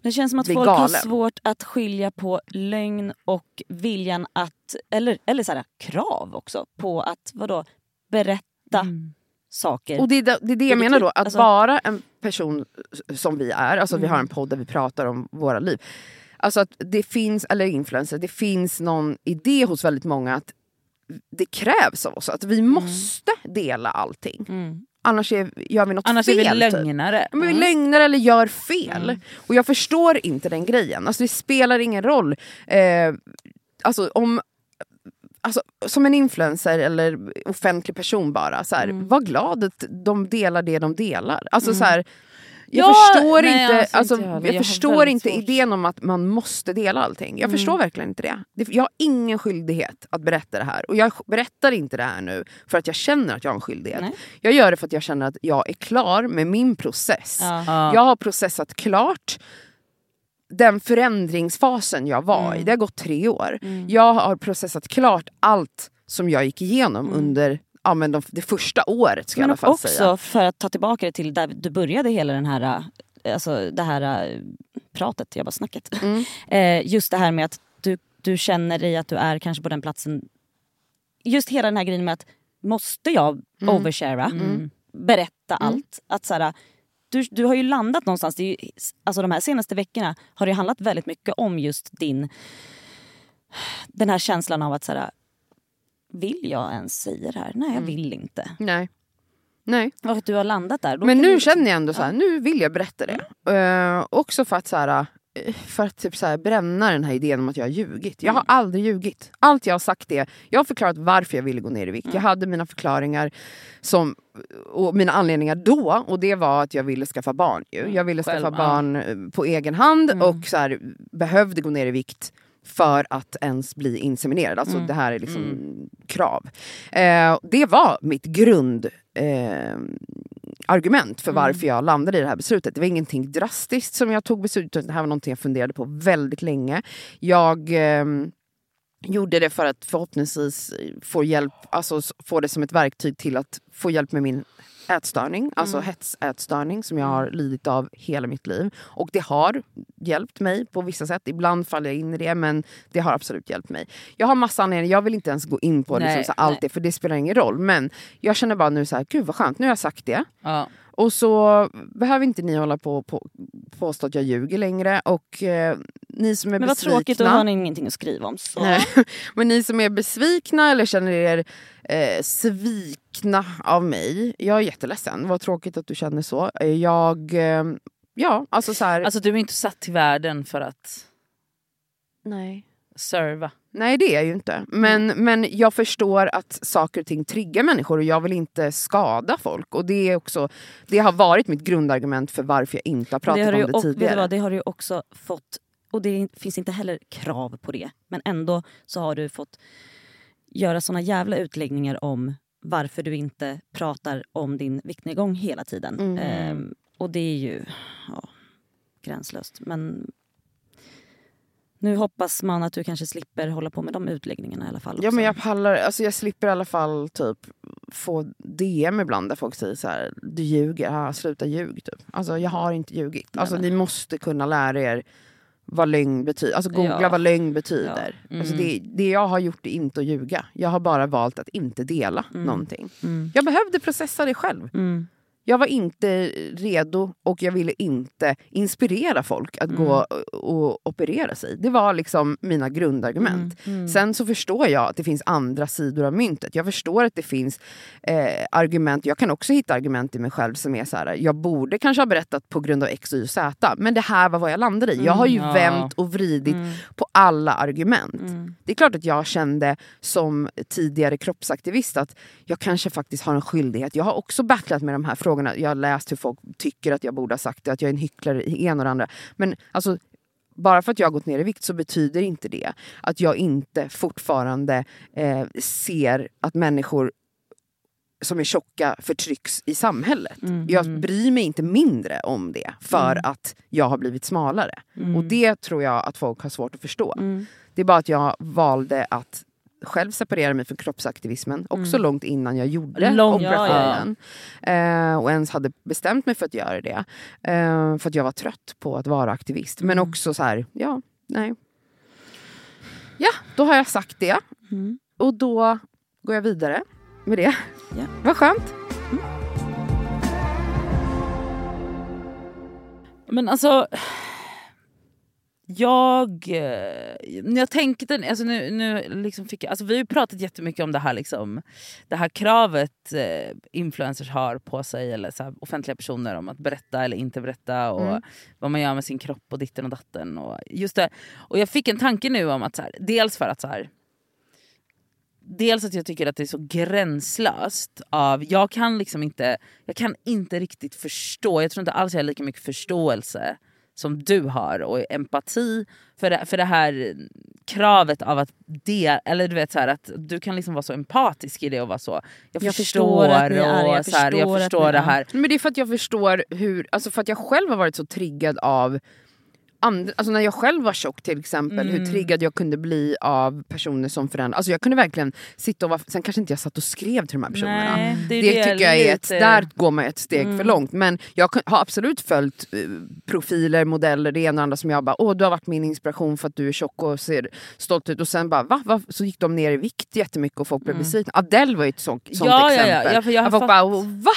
Det känns som att folk har galen. svårt att skilja på lögn och viljan att, eller, eller så här, krav också på att vadå, berätta saker. Och det är det, det, är det jag är menar då, att Alltså- vara en person som vi är, alltså vi har Mm. en podd där vi pratar om våra liv. Alltså att det finns, eller influencer, det finns någon idé hos väldigt många att det krävs av oss, att vi måste dela allting. Mm. Annars är, gör vi något Annars fel. är vi typ. lögnare. Ja, Men vi lögnar eller gör fel. Och jag förstår inte den grejen. Alltså det spelar ingen roll. Eh, alltså om, alltså, som en influencer eller offentlig person bara, så här, var glad att de delar det de delar. Alltså så här, jag Ja, förstår nej, inte, alltså alltså, inte jag jag förstår inte svårt. idén om att man måste dela allting. Jag förstår verkligen inte det. det. Jag har ingen skyldighet att berätta det här. Och jag berättar inte det här nu för att jag känner att jag har en skyldighet. Nej. Jag gör det för att jag känner att jag är klar med min process. Ja. Ja. Jag har processat klart den förändringsfasen jag var Mm. i. Det har gått tre år. Jag har processat klart allt som jag gick igenom Mm. under ja, men de, det första året. Ska jag i Men alla fall också säga. för att ta tillbaka det till där du började hela den här, alltså det här äh, pratet, jag bara snacket. Mm. Eh, just det här med att du, du känner dig att du är kanske på den platsen. Just hela den här grejen med att måste jag Mm. overshara, berätta allt. Att så här, du, du har ju landat någonstans, det är ju, alltså de här senaste veckorna har det handlat väldigt mycket om just din, den här känslan av att så här, vill jag ens säga det här? Nej Mm. jag vill inte. Nej. Nej. Och att du har landat där. Men nu du liksom- känner jag ändå så här, nu vill jag berätta det. Eh, också för att, så här, för att typ så här, bränna den här idén om att jag har ljugit. Jag har aldrig ljugit. Allt jag har sagt är, jag har förklarat varför jag ville gå ner i vikt. Jag hade mina förklaringar som, och mina anledningar då och det var att jag ville skaffa barn. Ju. Jag ville skaffa Själv, ja. barn eh, på egen hand och så här, behövde gå ner i vikt för att ens bli inseminerad. Alltså det här är liksom krav. Eh, det var mitt grund eh, argument för varför jag landade i det här beslutet. Det var ingenting drastiskt som jag tog beslutet utan det här var någonting jag funderade på väldigt länge. Jag ehm, gjorde det för att förhoppningsvis få hjälp, alltså få det som ett verktyg till att få hjälp med min ätstörning, alltså hetsätstörning som jag har lidit av hela mitt liv. Och det har hjälpt mig på vissa sätt. Ibland faller jag in i det men det har absolut hjälpt mig. Jag har massa anledningar, jag vill inte ens gå in på Nej, liksom, så allt det för det spelar ingen roll. Men jag känner bara nu så här, gud vad skönt, nu har jag sagt det. Ja. Och så behöver inte ni hålla på och på, påstå att jag ljuger längre. Och eh, ni som är Men vad besvikna. tråkigt, då har ni ingenting att skriva om. Men ni som är besvikna eller känner er eh, svikna av mig. Jag är jätteledsen. Vad tråkigt att du känner så. Eh, Jag... Eh, ja, alltså så här. Alltså du är inte satt till världen för att nej. serva. Nej det är jag ju inte. Men, men jag förstår att saker och ting triggar människor och jag vill inte skada folk. Och det, är också, det har varit mitt grundargument för varför jag inte har pratat har om det vet du tidigare. vad, det har du också fått, och det finns inte heller krav på det, men ändå så har du fått göra såna jävla utläggningar om varför du inte pratar om din viktnedgång hela tiden. Mm. Ehm, och det är ju ja, gränslöst. Men nu hoppas man att du kanske slipper hålla på med de utläggningarna i alla fall. Ja också. men jag pallar, alltså jag slipper i alla fall typ få DM ibland där folk säger så här: du ljuger, ah, sluta ljug typ. Alltså jag har inte ljugit. Alltså men- ni måste kunna lära er vad lögn betyder, alltså googla Ja. vad lögn betyder. Ja. Alltså Mm. det, det jag har gjort är inte att ljuga. Jag har bara valt att inte dela någonting. Mm. Jag behövde processa det själv. Mm. Jag var inte redo och jag ville inte inspirera folk att Mm. gå och operera sig. Det var liksom mina grundargument. Mm. Sen så förstår jag att det finns andra sidor av myntet. Jag förstår att det finns eh, argument, jag kan också hitta argument i mig själv som är så här: jag borde kanske ha berättat på grund av X, Y och Z. Men det här var vad jag landade i. Jag har ju Mm, ja. vänt och vridit Mm. på alla argument. Mm. Det är klart att jag kände som tidigare kroppsaktivist att jag kanske faktiskt har en skyldighet. Jag har också battlat med de här frågorna. Jag har läst hur folk tycker att jag borde ha sagt det, att jag är en hycklare i en och det andra. Men alltså, bara för att jag har gått ner i vikt så betyder inte det att jag inte fortfarande eh, ser att människor som är tjocka förtrycks i samhället. Mm. Jag bryr mig inte mindre om det för att jag har blivit smalare. Och det tror jag att folk har svårt att förstå. Mm. Det är bara att jag valde att själv separera mig från kroppsaktivismen. Också långt innan jag gjorde operationen. Eh, och ens hade bestämt mig för att göra det. Eh, för att jag var trött på att vara aktivist. Men också så här, ja, nej. Ja, då har jag sagt det. Mm. Och då går jag vidare med det. Ja. Vad skönt. Men alltså... Jag... eh, När jag tänkte... Alltså nu, nu liksom fick jag, alltså vi har ju pratat jättemycket om det här, liksom, det här kravet eh, influencers har på sig, eller så här, offentliga personer, om att berätta eller inte berätta. Och Mm. vad man gör med sin kropp och ditten och datten. Och, just det. och jag fick en tanke nu om att, så här, dels för att så här, Dels att jag tycker att det är så gränslöst av, jag kan liksom inte, jag kan inte riktigt förstå, jag tror inte alls jag har lika mycket förståelse som du har och empati för det, för det här kravet av att det, eller du vet så här, att du kan liksom vara så empatisk i det och vara så, jag, Jag förstår, förstår att ni är och så här, jag förstår förstår det här. Men det är för att jag förstår hur, alltså för att jag själv har varit så triggad av andra, alltså när jag själv var tjock till exempel, hur triggad jag kunde bli av personer som förändrar. Alltså jag kunde verkligen sitta och vara, sen kanske inte jag satt och skrev till de här personerna. Nej, det det tycker jag är ett, där går man ett steg för långt. Men jag har absolut följt eh, profiler, modeller, det ena och andra som jag bara, åh du har varit min inspiration för att du är tjock och ser stolt ut. Och sen bara, va? va? Så gick de ner i vikt jättemycket och folk blev besvikna. Adele var ju ett sånt, sånt Ja, ja, ja. exempel. Ja, för jag har folk bara, va?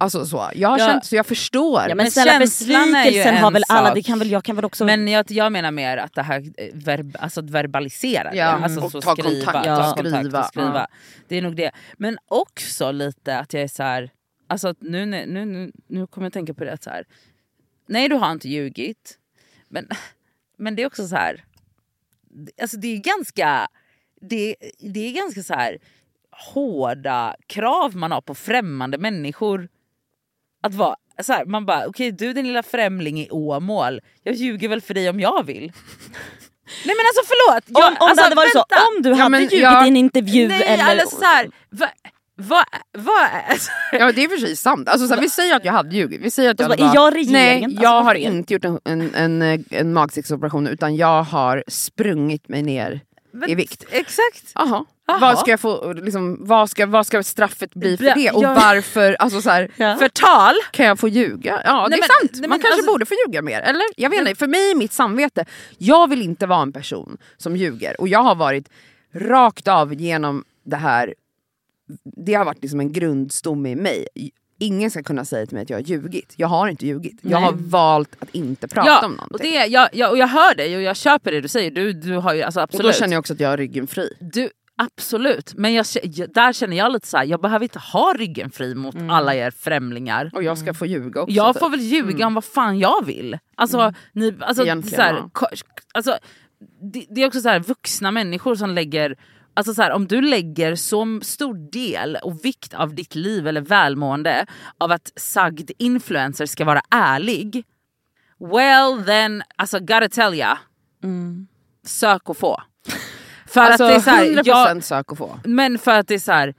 Alltså så, jag har Ja. känt så jag förstår. Ja, men, Men snälla känslan är ju besvikelsen en har väl alla, det kan väl, jag kan väl också... Men jag, jag menar mer att det här eh, verb, alltså att verbalisera det. Ja, Alltså och så ta skriva, kontakt ta och kontakt skriva, och skriva. ja. Det är nog det. Men också lite att jag är så här, alltså att nu, nu, nu, nu, nu kommer jag tänka på det att så här, nej du har inte ljugit. Men, men det är också så här, alltså det är ganska, det, det är ganska så här hårda krav man har på främmande människor att vara så här, man bara okej du din lilla främling i Åmål, jag ljuger väl för dig om jag vill. Nej men alltså förlåt! om, Jag, om alltså, det hade varit vänta. så, om du Ja, hade men ljugit jag- i en intervju Nej eller... alltså såhär, vad va, va, alltså, Ja det är för sig sant. Alltså, så här, vi säger att jag hade ljugit. Vi säger att jag Alltså, hade är bara, jag regeringen? Nej, Alltså, jag vad har inte gjort en, en, en, en magsäcksoperation utan jag har sprungit mig ner i vikt. Exakt. Jaha. Aha. Vad ska, jag få, liksom, vad, ska, vad ska straffet bli för det? Och ja. varför alltså, så här, Ja. Förtal. kan jag få ljuga? Ja det Nej, är men- sant, nej, man men kanske alltså- borde få ljuga mer. Eller? Jag vet inte, för mig mitt samvete, jag vill inte vara en person som ljuger. Och jag har varit rakt av genom det här, det har varit liksom en grundstomme i mig. Ingen ska kunna säga till mig att jag har ljugit. Jag har inte ljugit. Jag har valt att inte prata ja, om någonting. och, det, jag, jag, och jag hör dig och jag köper det du säger. Du, du har ju, alltså, och absolut. då känner jag också att jag har ryggen fri. Du, absolut, men jag, där känner jag lite så här, jag behöver inte ha ryggen fri mot alla er främlingar. Och jag ska få ljuga också. Jag typ. får väl ljuga om vad fan jag vill. Alltså, ni, alltså, Egentligen, så här, ja. alltså, det, det är också så här, vuxna människor som lägger Alltså så här, om du lägger så stor del och vikt av ditt liv eller välmående av att sagd influencer ska vara ärlig. Well then, alltså gotta tell ya. Sök och få. För Alltså att det är så här, 100% jag, sök och få. men för att det är så här.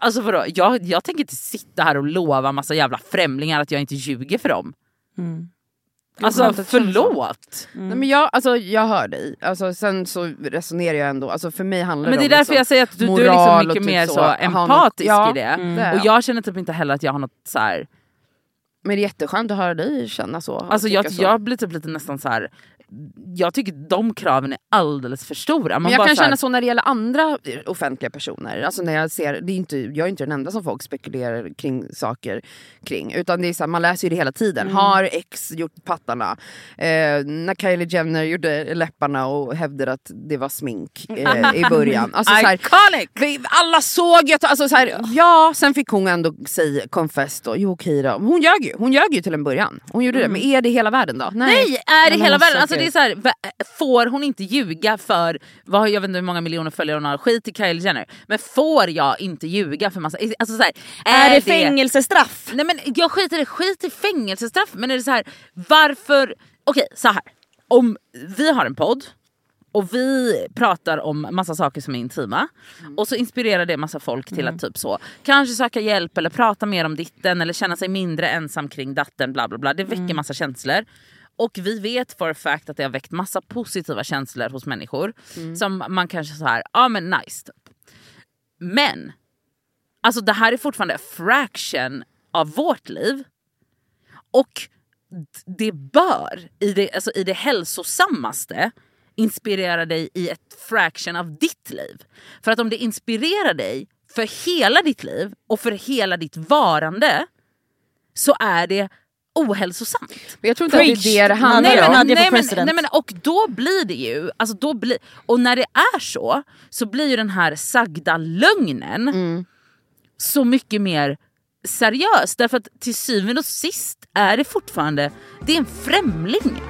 Alltså vadå, jag, jag tänker inte sitta här och lova massa jävla främlingar att jag inte ljuger för dem. Alltså förlåt. Nej, men jag, alltså, jag hör dig. Alltså, sen så resonerar jag ändå. Alltså, för mig handlar Men det är om därför liksom jag säger att du, du är liksom moral mycket och typ mer så. så, empatisk något- ja, i det. mm, det Och jag. känner typ inte heller att jag har något så här. Men det är jätteskönt att höra dig känna så. Alltså jag, så. jag blir typ lite nästan så här. Jag tycker de kraven är alldeles för stora. Man Men jag kan så här, känna så när det gäller andra offentliga personer. Alltså när jag, ser, det är inte, jag är inte den enda som folk spekulerar kring saker kring. Utan det är så här, man läser ju det hela tiden. Mm. Har X gjort pattarna? Eh, när Kylie Jenner gjorde läpparna och hävdade att det var smink eh, i början. Alltså, så här, Iconic! alla såg ju alltså, så här, ja sen fick hon ändå säga confess då, jo okej då. Hon ljög ju, hon ljög ju till en början. Hon gjorde det, men är det hela världen då? Mm. Nej, är det hela världen? Alltså det är så här, får hon inte ljuga för, vad, jag vet inte hur många miljoner följare hon har, skit i Kylie Jenner. Men får jag inte ljuga för massa... Alltså så här, Är det fängelsestraff? Nej men jag skiter i det, skit i fängelsestraff. Men är det så här, varför... Okej så här. om vi har en podd och vi pratar om massa saker som är intima och så inspirerar det massa folk till att typ så kanske söka hjälp eller prata mer om ditten eller känna sig mindre ensam kring datten bla bla bla. Det väcker massa känslor. Och vi vet for a fact att det har väckt massa positiva känslor hos människor som man kanske så här, ja men nice typ. Men alltså det här är fortfarande fraction av vårt liv. Och det bör i det, alltså i det hälsosammaste inspirera dig i ett fraction av ditt liv. För att om det inspirerar dig för hela ditt liv och för hela ditt varande så är det ohälsosamt. Men jag tror inte att Preach. det är det det handlar Nej, men om. Nej, men, nej, men, och då blir det ju, alltså då blir, och när det är så, så blir ju den här sagda lögnen Mm. så mycket mer seriös. Därför att till syvende och sist är det fortfarande, det är en främling.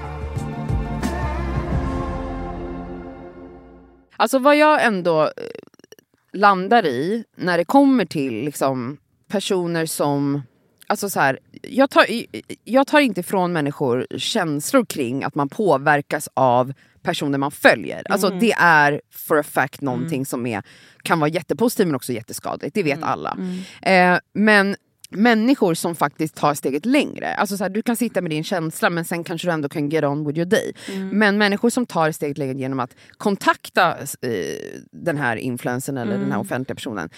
Alltså vad jag ändå eh, landar i när det kommer till liksom, personer som... Alltså så här, jag, tar, jag tar inte ifrån människor känslor kring att man påverkas av personer man följer. Alltså det är for a fact någonting som är, kan vara jättepositivt men också jätteskadligt. Det vet alla. Eh, men människor som faktiskt tar steget längre. Alltså så här, du kan sitta med din känsla men sen kanske du ändå kan get on with your day. Men människor som tar steget längre genom att kontakta eh, den här influencern eller den här offentliga personen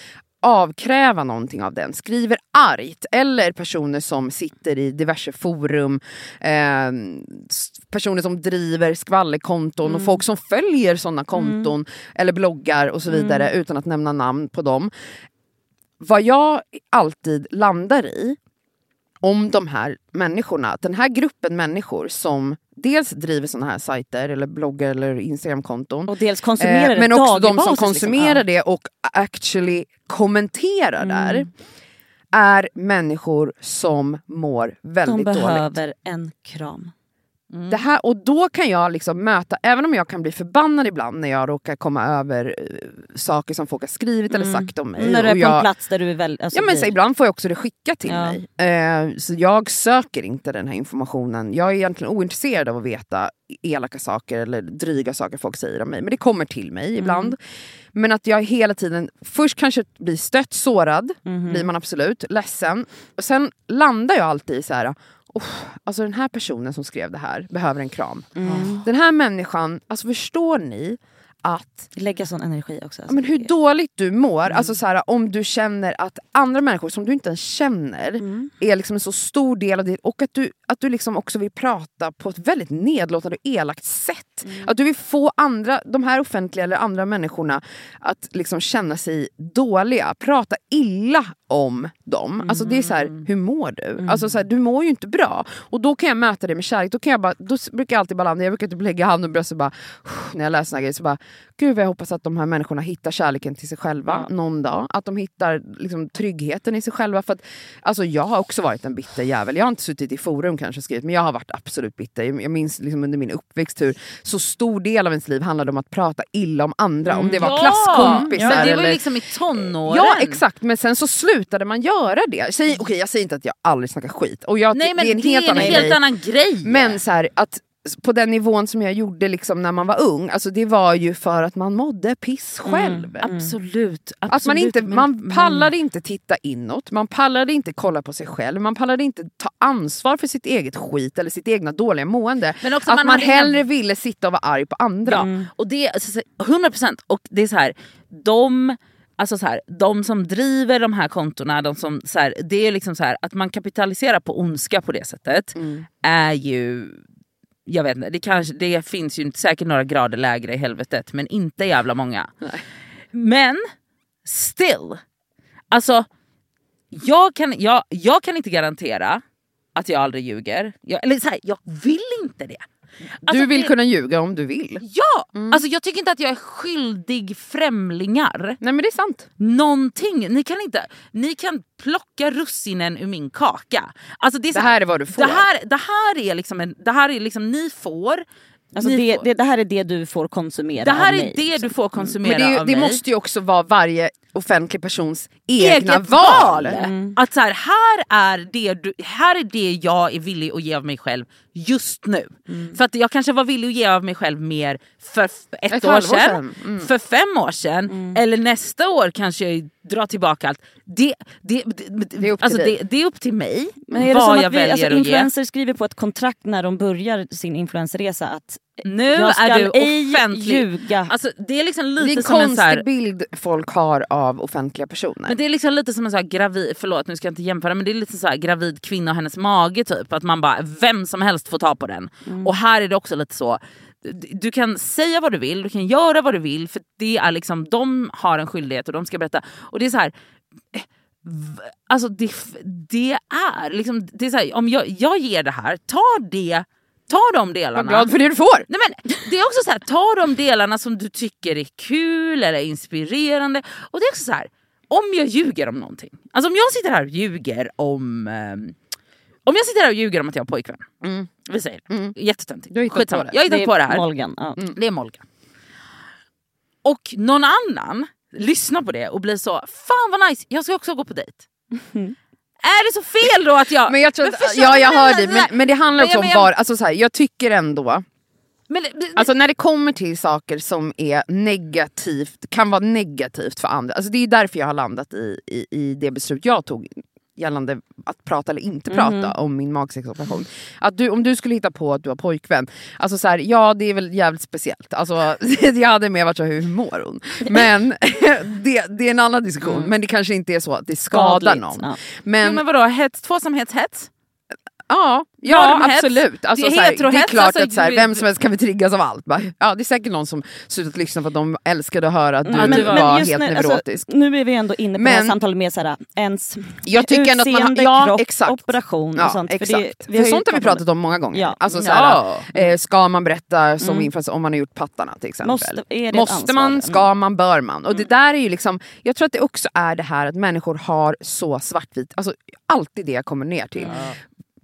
avkräva någonting av den, skriver argt. Eller personer som sitter i diverse forum, eh, personer som driver skvallerkonton och folk som följer sådana konton. Eller bloggar och så vidare utan att nämna namn på dem. Vad jag alltid landar i om de här människorna, den här gruppen människor som dels driver såna här sajter eller bloggar eller instagramkonton Och dels konsumerar Eh, men också de som basis, konsumerar liksom. det och actually kommenterar där är människor som mår De väldigt dåligt. behöver en kram. Det här, och då kan jag liksom möta, även om jag kan bli förbannad ibland när jag råkar komma över eh, saker som folk har skrivit eller sagt om mig. När du är på en jag, plats där du är väl... Alltså, Ja, men så ibland får jag också det skickat till Ja. mig. Eh, så jag söker inte den här informationen. Jag är egentligen ointresserad av att veta elaka saker eller dryga saker folk säger om mig. Men det kommer till mig Mm. ibland. Men att jag hela tiden, först kanske blir stött, sårad, Mhm. blir man absolut, ledsen. Och sen landar jag alltid i så här. "Oh, alltså den här personen som skrev det här behöver en kram. Mm. Den här människan, alltså förstår ni att Lägga sån energi också. Alltså. men hur dåligt du mår, Mm. alltså så här, om du känner att andra människor som du inte ens känner Mm. är liksom en så stor del av det och att du, att du liksom också vill prata på ett väldigt nedlåtande och elakt sätt. Mm. Att du vill få andra, de här offentliga eller andra människorna att liksom känna sig dåliga, prata illa om dem. Alltså det är så här, hur mår du? Alltså så här, du mår ju inte bra. Och då kan jag möta det med kärlek. Då, kan jag bara, då brukar jag alltid bara landa, jag brukar typ lägga handen på bröstet och bara, när jag läser såna grejer, så bara, gud vad jag hoppas att de här människorna hittar kärleken till sig själva någon dag. Att de hittar liksom, tryggheten i sig själva. För att, alltså, jag har också varit en bitter jävel. Jag har inte suttit i forum kanske skrivit, men jag har varit absolut bitter. Jag minns liksom, under min uppväxt hur så stor del av ens liv handlade om att prata illa om andra. Om det var klasskompisar men det var eller liksom i tonåren. Ja exakt, men sen så slutade man göra det. Säg, okej, jag säger inte att jag aldrig snackar skit. Och jag, Nej men det är en helt annan helt grej. annan grej. Men så här, att på den nivån som jag gjorde liksom när man var ung, alltså det var ju för att man mådde piss själv. Absolut. Att man, absolut, inte, man pallade inte titta inåt, man pallade inte kolla på sig själb, man pallade inte ta ansvar för sitt eget skit eller sitt egna dåliga mående. Men också att man man, hellre ville sitta och vara arg på andra. Ja, och det alltså, så- 100% och det är så här, de, alltså så här, de som driver de här kontona, de som, så här, det är liksom så här, att man kapitaliserar på ondska på det sättet är ju jag vet inte, det, kanske, det finns ju inte, säkert några grader lägre i helvetet men inte jävla många. Men still, alltså jag kan, jag, jag kan inte garantera att jag aldrig ljuger. Jag, eller så här, jag vill inte det. Alltså, du vill det- kunna ljuga om du vill. Ja! Alltså jag tycker inte att jag är skyldig främlingar Nej men det är sant. någonting. Ni kan, inte, ni kan plocka russinen ur min kaka. Alltså det, är så Det här är vad du får. Det här, det här är liksom, en, det här är liksom ni får. Alltså det, det, det här är det du får konsumera det här är mig, det liksom. du får konsumera Men det, av det mig. måste ju också vara varje offentlig persons egna eget val. val. Att så här, här, är det du, här är det jag är villig att ge av mig själv just nu. För att jag kanske var villig att ge av mig själv mer för ett, Ett år sedan, sedan. för fem år sedan eller nästa år kanske jag drar tillbaka allt. Det, det, det, Det är upp till alltså det, det är upp till mig Men är det vad som jag att vi, väljer alltså, att ge. influencers skriver på ett kontrakt när de börjar sin influencerresa att Nu är du offentlig. ljuga. Alltså, det är liksom Det är lite en som en så konstig här, bild folk har av offentliga personer. Men det är liksom lite som en så här gravid, förlåt nu ska jag inte jämföra men det är lite så här gravid kvinna och hennes mage typ. Att man bara, vem som helst får ta på den. Och här är det också lite så. Du kan säga vad du vill, du kan göra vad du vill för det är liksom, de har en skyldighet och de ska berätta. Och det är så här. Alltså det, det är liksom, det är så här, om jag, jag ger det här, ta det, ta de delarna. Var glad för det du får. Nej, men det är också så här, ta de delarna som du tycker är kul eller inspirerande. Och det är också så här, om jag ljuger om någonting. Alltså om jag sitter här och ljuger om... ehm, om jag sitter här och ljuger om att jag har pojkvän. Vi säger det. Jättetöntigt. Har hittat på det. Jag har hittat på det här. Molgan. Ja. Det är Molgan. Och någon annan lyssnar på det och blir så, fan vad nice, jag ska också gå på dejt. Är det så fel då att jag... Men jag tror att, ja jag hör dig, men, men det handlar också om var, alltså så här, jag tycker ändå, Men, alltså när det kommer till saker som är negativt, kan vara negativt för andra, alltså det är därför jag har landat i, i, i det beslut jag tog gällande att prata eller inte prata om min magsäcksoperation. Att du, om du skulle hitta på att du har pojkvän, alltså så här, ja det är väl jävligt speciellt. Alltså, jag hade mer varit så här, hur mår hon? Men det, det är en annan diskussion, men det kanske inte är så att det skadar Skadligt, någon. ja. Men, jo, men vadå, hets, tvåsamhets hets? Ja, Ja, ja absolut. Alltså, Det är så här, det är klart alltså, att så här, vi- vem som helst kan vi triggas av allt. Bara, Ja, det är säkert någon som slutat lyssna för att de älskade att höra att du Ja, men- var men helt när- alltså, neurotisk. nu är vi ändå inne på det här Men- samtalet med såhär, ens Jag tycker ändå att man har- utseende, ja, kropp, exakt. operation Ja, och sånt. exakt. För, För, det, vi har ju sånt har vi pratat om många gånger. Ja. Alltså, så Ja. här, eh, ska man berätta som influencer om man har gjort pattarna till exempel? Måste- det Måste man, Mm. ska man, bör man? Och det där är ju liksom, jag tror att det också är det här att människor har så svartvit, alltså alltid det jag kommer ner till.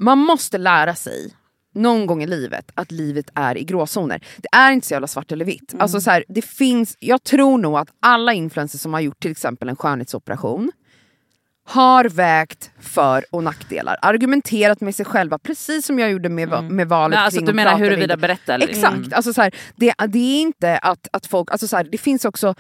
Man måste lära sig någon gång i livet att livet är i gråzoner. Det är inte så jävla svart eller vitt. Alltså så här, det finns, jag tror nog att alla influencers som har gjort till exempel en skönhetsoperation har vägt för och nackdelar, argumenterat med sig själva precis som jag gjorde med, va- med valet Men alltså, du menar huruvida inte. berätta eller Exakt, alltså så här, det, det är inte att, att folk, alltså så här, det finns också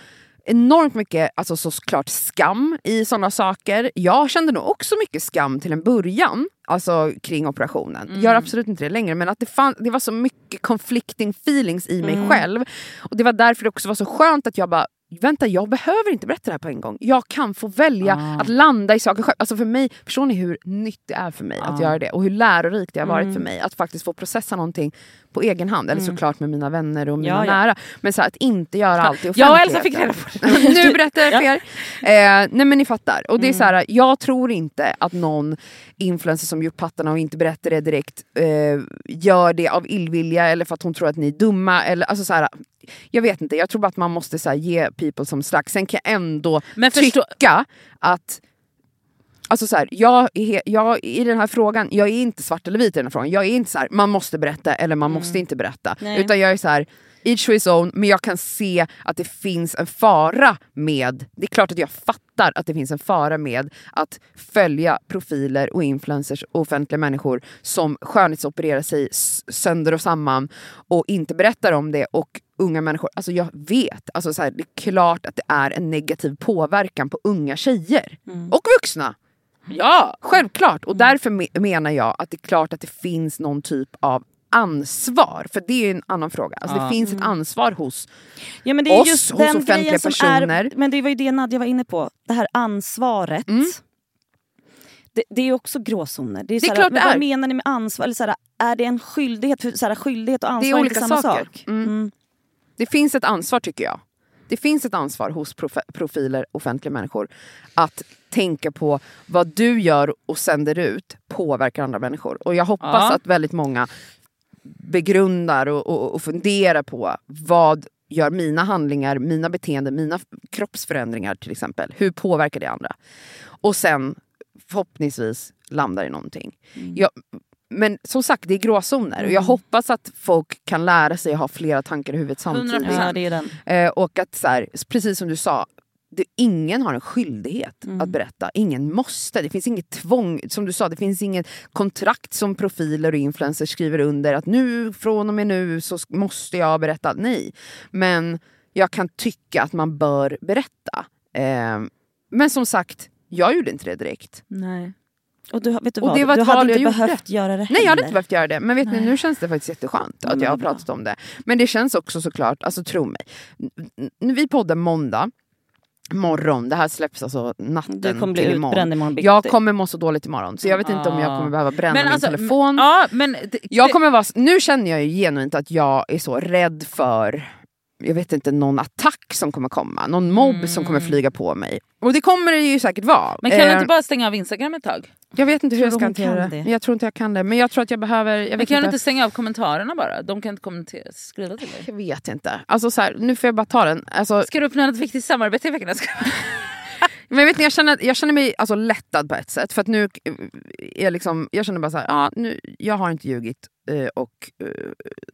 enormt mycket, alltså såklart skam i sådana saker. Jag kände nog också mycket skam till en början, alltså kring operationen. Mm. Gör absolut inte det längre, men att det, fann, det var så mycket conflicting feelings i mig Mm. själv. Och det var därför det också var så skönt att jag bara Vänta, jag behöver inte berätta det här på en gång. Jag kan få välja Ah. att landa i saker själv. Alltså för mig, förstår ni hur nytt det är för mig att Ah. göra det? Och hur lärorikt det har varit Mm. för mig att faktiskt få processa någonting på egen hand. Eller såklart med mina vänner och mina Ja, ja. nära. Men så här, att inte göra allt i Jag och Elsa offentligheten. fick reda på det. nu berättar jag för er. Eh, nej men ni fattar. Och det är så här, jag tror inte att någon influencer som gjort pattarna och inte berättar det direkt eh, gör det av illvilja eller för att hon tror att ni är dumma. Eller, alltså så här, jag vet inte, jag tror bara att man måste så här, ge people som slags. Sen kan jag ändå Men förstå, tycka att Alltså så här, jag, är, jag i den här frågan, jag är inte svart eller vit i den här frågan. Jag är inte så här, man måste berätta eller man måste inte berätta. Nej. Utan jag är så här, each to his own, men jag kan se att det finns en fara med, det är klart att jag fattar att det finns en fara med att följa profiler och influencers och offentliga människor som skönhetsopererar sig sönder och samman och inte berättar om det och unga människor, alltså jag vet, alltså så här, det är klart att det är en negativ påverkan på unga tjejer och vuxna. ja! Självklart, och därför me- menar jag att det är klart att det finns någon typ av ansvar. För det är en annan fråga. Alltså Ja. Det finns ett ansvar hos Ja, men det är oss, just hos offentliga personer. Är, men det var ju det Nadja var inne på, det här ansvaret. Mm. Det, det är också gråzoner. Det är, Det är så här, klart men det vad är. menar ni med ansvar? Eller så här, är det en skyldighet? För så här, skyldighet och ansvar Det är är olika inte samma saker. sak. Mm. Mm. Det finns ett ansvar tycker jag. Det finns ett ansvar hos prof- profiler, offentliga människor, att tänka på vad du gör och sänder ut påverkar andra människor. Och jag hoppas Ja. att väldigt många begrundar och, och, och funderar på vad gör mina handlingar, mina beteenden, mina kroppsförändringar till exempel. Hur påverkar det andra? Och sen förhoppningsvis landar i någonting. Jag, men som sagt, det är gråzoner och jag hoppas att folk kan lära sig att ha flera tankar i huvudet samtidigt. 100%. Ja, det är den. Eh, och att så här, precis som du sa, det, ingen har en skyldighet Mm. att berätta. Ingen måste. Det finns inget tvång. Som du sa, det finns inget kontrakt som profiler och influencers skriver under. Att nu, från och med nu så måste jag berätta. Nej. Men jag kan tycka att man bör berätta. Eh, men som sagt, jag gjorde inte det direkt. Nej. Och du, vet du Och det var du hade inte behövt göra det Nej jag hade heller. inte behövt göra det. Men vet ni, nu känns det faktiskt jätteskönt att jag har bra. pratat om det. Men det känns också såklart, alltså tro mig. Vi poddar måndag morgon. Det här släpps alltså natten Du kommer bli till utbränd imorgon bitti. Jag kommer må så dåligt imorgon så jag vet inte om jag Ah. kommer behöva bränna Men min alltså, telefon. Ja, men Jag kommer vara, nu känner jag ju genuint att jag är så rädd för jag vet inte, någon attack som kommer komma. Någon mobb som kommer flyga på mig. Och det kommer det ju säkert vara. men kan du Eh, inte bara stänga av Instagram ett tag? Jag vet inte hur jag ska hantera det. det? Jag tror inte jag kan det. Men jag tror att jag behöver... Jag Men kan inte. inte stänga av kommentarerna bara? De kan inte kommentera, skriva till dig. Jag vet inte. Alltså så här, nu får jag bara ta den. Alltså, Ska du uppnå ett viktigt samarbete i veckan? Men vet inte, jag, känner, jag känner mig alltså lättad på ett sätt. För att nu eh, är liksom, jag känner bara så här, ja, nu, jag har inte ljugit eh, och eh,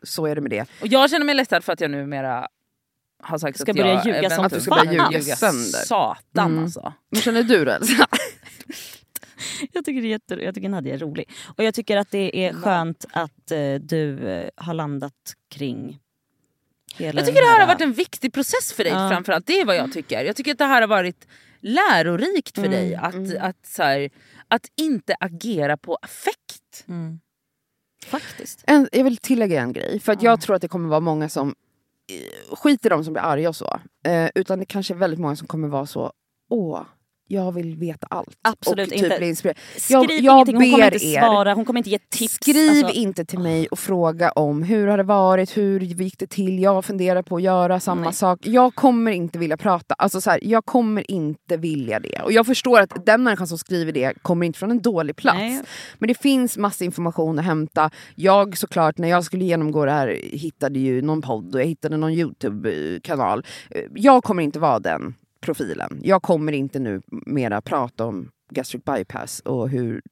så är det med det. Och jag känner mig lättad för att jag numera har sagt Ska att börja jag ljuga Att du ska börja ljuga sönder. Satan Mm. alltså. Men känner du Elsa? Jag tycker, det är jätte, jag tycker Nadja är rolig. Och jag tycker att det är skönt att eh, du eh, har landat kring hela Jag tycker det här har varit en viktig process för dig Ja. framförallt. Det är vad jag tycker. Jag tycker att det här har varit lärorikt för Mm, dig att, att, så här, att inte agera på affekt. Mm. Faktiskt. En, jag vill tillägga en grej. För att jag tror att det kommer vara många som eh, skiter i de som blir arga och så. Eh, utan det kanske är väldigt många som kommer vara så, åh, jag vill veta allt. Absolut typ inte. inspirerad. Skriv Jag- jag ingenting, hon kommer inte er. svara, hon kommer inte ge tips. Skriv Alltså, inte till mig och fråga om hur har det varit, hur gick det till, jag funderar på att göra samma Nej. sak. Jag kommer inte vilja prata, alltså så här, jag kommer inte vilja det. Och jag förstår att den människan som skriver det kommer inte från en dålig plats. Nej. Men det finns massa information att hämta. Jag såklart, när jag skulle genomgå det här hittade ju någon podd och jag hittade någon Youtube-kanal. Eh, Jag kommer inte vara den profilen. Jag kommer inte nu mera prata om gastric bypass och hur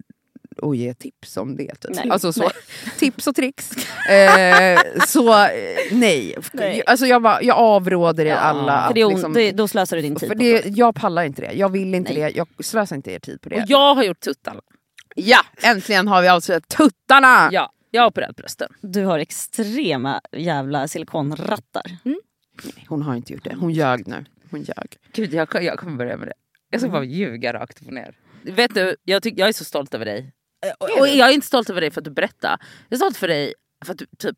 och ge tips om det. Typ. Nej, alltså så, nej. tips och tricks. Eh, så eh, nej. Nej. Alltså jag, bara, jag avråder er Ja, alla. för att det liksom- det, då slösar du din tid för på det, jag pallar inte det. Jag vill inte Nej. det. Jag slösar inte er tid på det. Och jag har gjort tuttarna. Ja, äntligen har vi avslöjat tuttarna! Ja, jag har opererat brösten. Du har extrema jävla silikonrattar. Hon har inte gjort det. Hon ljög nu. Hon ljög. Gud, jag, jag kommer börja med det. Jag ska bara ljuga rakt upp och ner. Vet du, jag, tyck, jag är så stolt över dig. Och, och jag är inte stolt över dig för att du berättar. Jag är stolt för dig för att du typ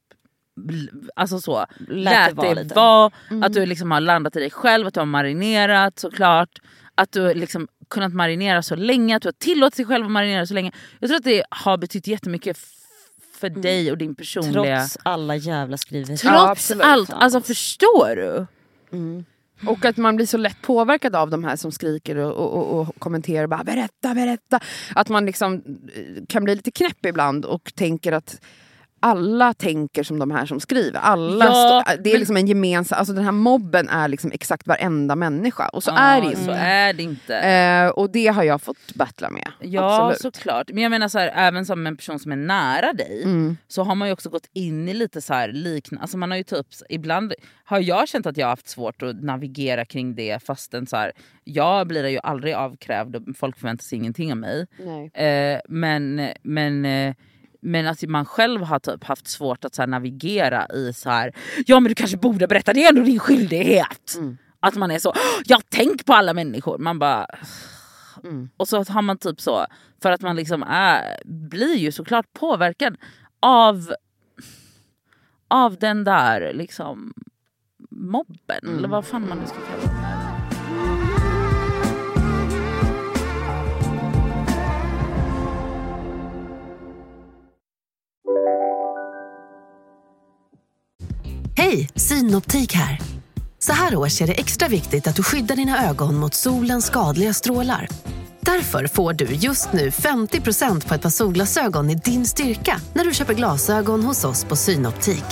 Alltså så, lät, det vara lite. vara, att du liksom har landat i dig själv, att du har marinerat såklart. Att du liksom kunnat marinera så länge, att du har tillåtit dig själv att marinera så länge. Jag tror att det har betytt jättemycket för dig och din personliga... Trots alla jävla skriverier. Ja, Trots absolut. allt, alltså förstår du? Och att man blir så lätt påverkad av de här som skriker och, och, och, och kommenterar. Bara, berätta, berätta. Att man liksom eh, kan bli lite knäpp ibland och tänker att alla tänker som de här som skriver. Alla Ja, stå- det är men- liksom en gemensam... Alltså den här mobben är liksom exakt varenda människa. Och så Ja, är det ju Så inte. är det inte. Eh, och det har jag fått battla med. Ja Absolut. såklart. Men jag menar så här, även som en person som är nära dig Mm. så har man ju också gått in i lite så här liknande, alltså man har ju typ, ibland har jag känt att jag har haft svårt att navigera kring det fastän så här, jag blir ju aldrig avkrävd och folk förväntar sig ingenting av mig. Nej. Eh, men, men, eh, men att man själv har typ haft svårt att så navigera i så här. ja men du kanske borde berätta, det är ändå din skyldighet. Mm. Att man är så, jag tänk på alla människor. Man bara... Mm. Och så har man typ så, för att man liksom är, blir ju såklart påverkad av, av den där liksom mobben. Mm. Eller vad fan man nu ska kalla det. Hej, Synoptik här. Så här års är det extra viktigt att du skyddar dina ögon mot solens skadliga strålar. Därför får du just nu 50% på ett par solglasögon i din styrka när du köper glasögon hos oss på Synoptik.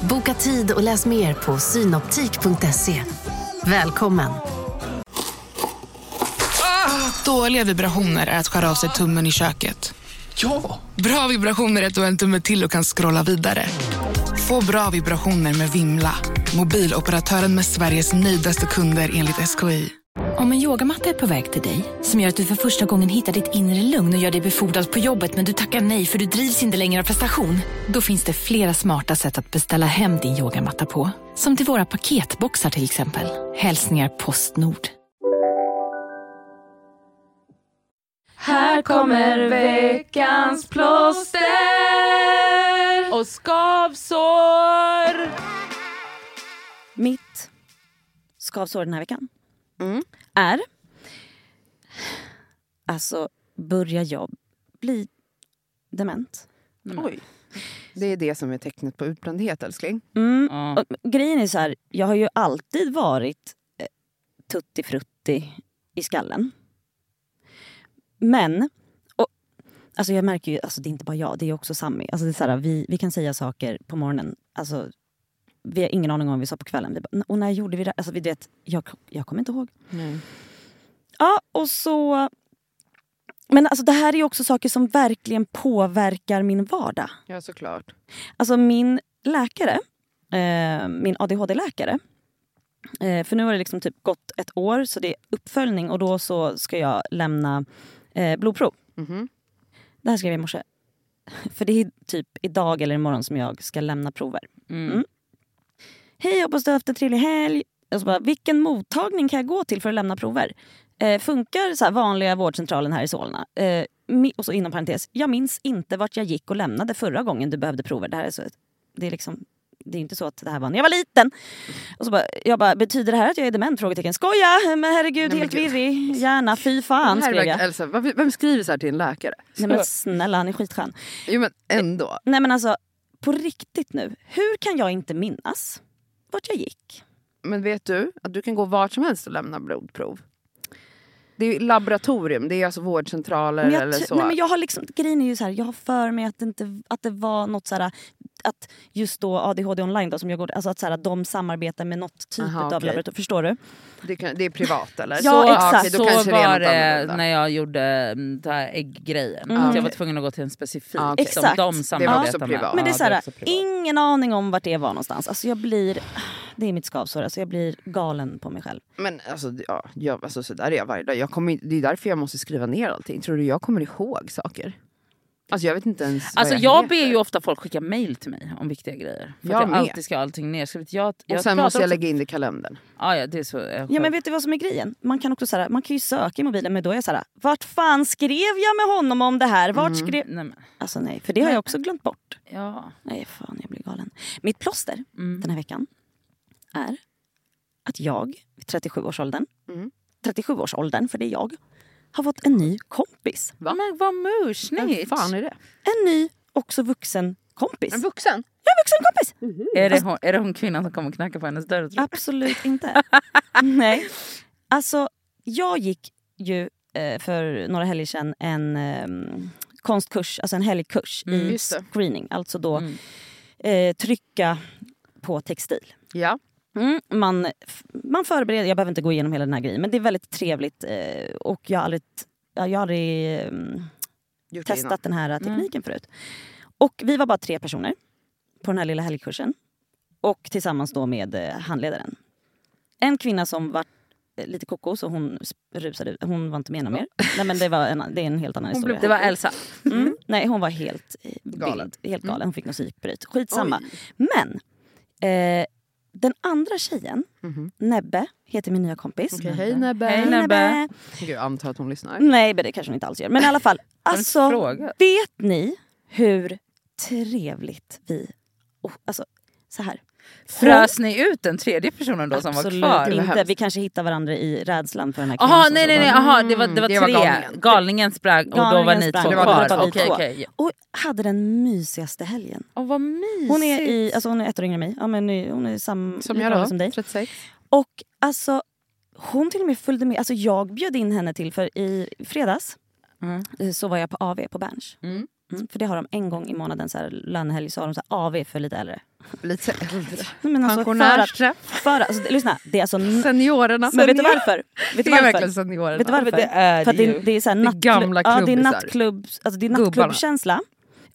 Boka tid och läs mer på synoptik.se. Välkommen! Dåliga vibrationer är att skära av sig tummen i köket. Ja! Bra vibrationer är att du har en tumme till och kan scrolla vidare. Få bra vibrationer med Vimla. Mobiloperatören med Sveriges nöjdaste kunder enligt SKI. Om en yogamatta är på väg till dig, som gör att du för första gången hittar ditt inre lugn och gör dig befordrad på jobbet men du tackar nej för du drivs inte längre av prestation. Då finns det flera smarta sätt att beställa hem din yogamatta på. Som till våra paketboxar till exempel. Hälsningar Postnord. Här kommer veckans plåster. Och skavsår! Mitt skavsår den här veckan Mm. är alltså börja jobb, bli dement. Oj. Det är det som är tecknet på utbrändhet älskling. Mm. Ja. Och grejen är så här, jag har ju alltid varit eh, tuttifrutti i skallen. Men, alltså jag märker ju, alltså det är inte bara jag, det är också Sammy. Alltså det är så här, vi, vi kan säga saker på morgonen, alltså, vi har ingen aning om vad vi sa på kvällen. Vi bara, och när gjorde vi det? Alltså, vi vet, jag, jag kommer inte ihåg. Ja, och så... Men alltså, det här är ju också saker som verkligen påverkar min vardag. Ja såklart. Alltså min läkare, eh, min ADHD-läkare. Eh, för nu har det liksom typ gått ett år så det är uppföljning och då så ska jag lämna eh, blodprov. Mhm. Det här skrev jag i morse. För det är typ idag eller imorgon som jag ska lämna prover. Mm. Hej, hoppas du har haft en trevlig helg. Och så bara, vilken mottagning kan jag gå till för att lämna prover? Eh, funkar så här vanliga vårdcentralen här i Solna? Eh, och så inom parentes, jag minns inte vart jag gick och lämnade förra gången du behövde prover. Det här är så, det är liksom det är inte så att det här var när jag var liten. Och så bara, jag bara, betyder det här att jag är dement? Frågetecken. Skoja! Men herregud, Nej, helt virrig. Gärna, fy fan skrev jag. Elsa, vem skriver så här till en läkare? Nej men snälla, han är skitskön. Jo men ändå. Nej men alltså, på riktigt nu. Hur kan jag inte minnas vart jag gick? Men vet du att du kan gå vart som helst och lämna blodprov? Det är laboratorium, det är alltså vårdcentraler eller så. nej, men jag har liksom, grejen är ju så här, jag har för mig att det, inte, att det var något så här, att just då ADHD online då, som jag går, alltså att så här, de samarbetar med något typ Aha, av laboratorium. Förstår du? det, kan, det är privat eller? Ja, så, exakt. då så kanske det är var det när jag gjorde mm, den här ägggrejen. Mm. Att jag var tvungen att gå till en specifik. Ah, okej. som Exakt. De Det var samarbetar också med. privat. Men det är Ja, så här, också privat. ingen aning om vart det var någonstans. Alltså jag blir, det är mitt skavsår, alltså jag blir galen på mig själv. Men alltså, ja, jag, alltså så där är jag varje dag. Jag kommer, det är därför jag måste skriva ner allting. Tror du jag kommer ihåg saker? Alltså jag vet inte ens Alltså jag heter. ber ju ofta folk skicka mail till mig om viktiga grejer. För Jag att jag med. alltid ska ha allting nerskrivet. Jag, jag Och sen måste jag också- lägga in det i kalendern. Ja, ja, det är så. Jag Ja men vet du vad som är grejen? Man kan också så här, man kan ju söka i mobilen men då är jag så här, vart fan skrev jag med honom om det här? Vart skrev... Nej, men, Alltså nej, för det har jag också glömt bort. ja. Nej fan jag blir galen. Mitt plåster Mm. den här veckan är att jag vid 37-årsåldern, Mm. 37-årsåldern för det är jag, har fått en ny kompis. Va? Men vad Vem mursnigt. fan är det? En ny, också vuxen kompis. En vuxen? Ja, vuxen kompis! Är det, hon, är det hon kvinnan som kommer och knackar på hennes dörr? Absolut inte. Nej. Alltså, jag gick ju eh, för några helger sedan en ehm, konstkurs, alltså en helgkurs Mm, i screening. Alltså då Mm. eh, trycka på textil. Ja. Mm, man, man förbereder, jag behöver inte gå igenom hela den här grejen men det är väldigt trevligt eh, och jag har aldrig, ja, jag har aldrig det testat den här tekniken förut. Och vi var bara tre personer på den här lilla helgkursen. Och tillsammans då med eh, handledaren. En kvinna som var eh, lite koko så hon rusade ut. Hon var inte med någon mer. Nej men det, var en, det är en helt annan historia. Det var Elsa. Mm. Nej hon var helt eh, Galen. vild, helt galen. Hon fick något psykbryt. Skitsamma. Men eh, den andra tjejen, Mhm. Nebbe, heter min nya kompis. Okej, hej Nebbe. Hej, Nebbe. Gud, jag antar att hon lyssnar. Nej men det kanske hon inte alls gör. Men i alla fall. Alltså, vet ni hur trevligt vi... Oh, alltså, så här. Frös ni ut den tredje personen då som var Absolut kvar? Var inte. Vi kanske hittar varandra i rädslan för den här kvinnan. Som nej nej nej, var- aha, det var, det var det var tre. galningen. galningen. sprang och då var ni två var kvar. Okej, två. okej. Och hade den mysigaste helgen. Åh vad mysigt. Hon är, i, alltså hon är ett år yngre än mig. Ja, men nu- hon är sam, Som jag då, som dig. 36. Och alltså, hon till och med följde med. Alltså, jag bjöd in henne till, för i fredags Mm. eh, så var jag på AV på Berns. Mm. Mm, för det har de en gång i månaden, så här, lönehelg, så har de så här AV för lite äldre. Lite äldre. Men alltså, Pensionärsträff. för, alltså, lyssna, det är alltså... Seniorerna. Men vet du varför? Vet Det du är varför? verkligen seniorerna. Vet du varför? Det är För att det ju. det är, så här nattklubb, gamla ja, det är klubbisar. nattklubb, alltså det är nattklubbkänsla.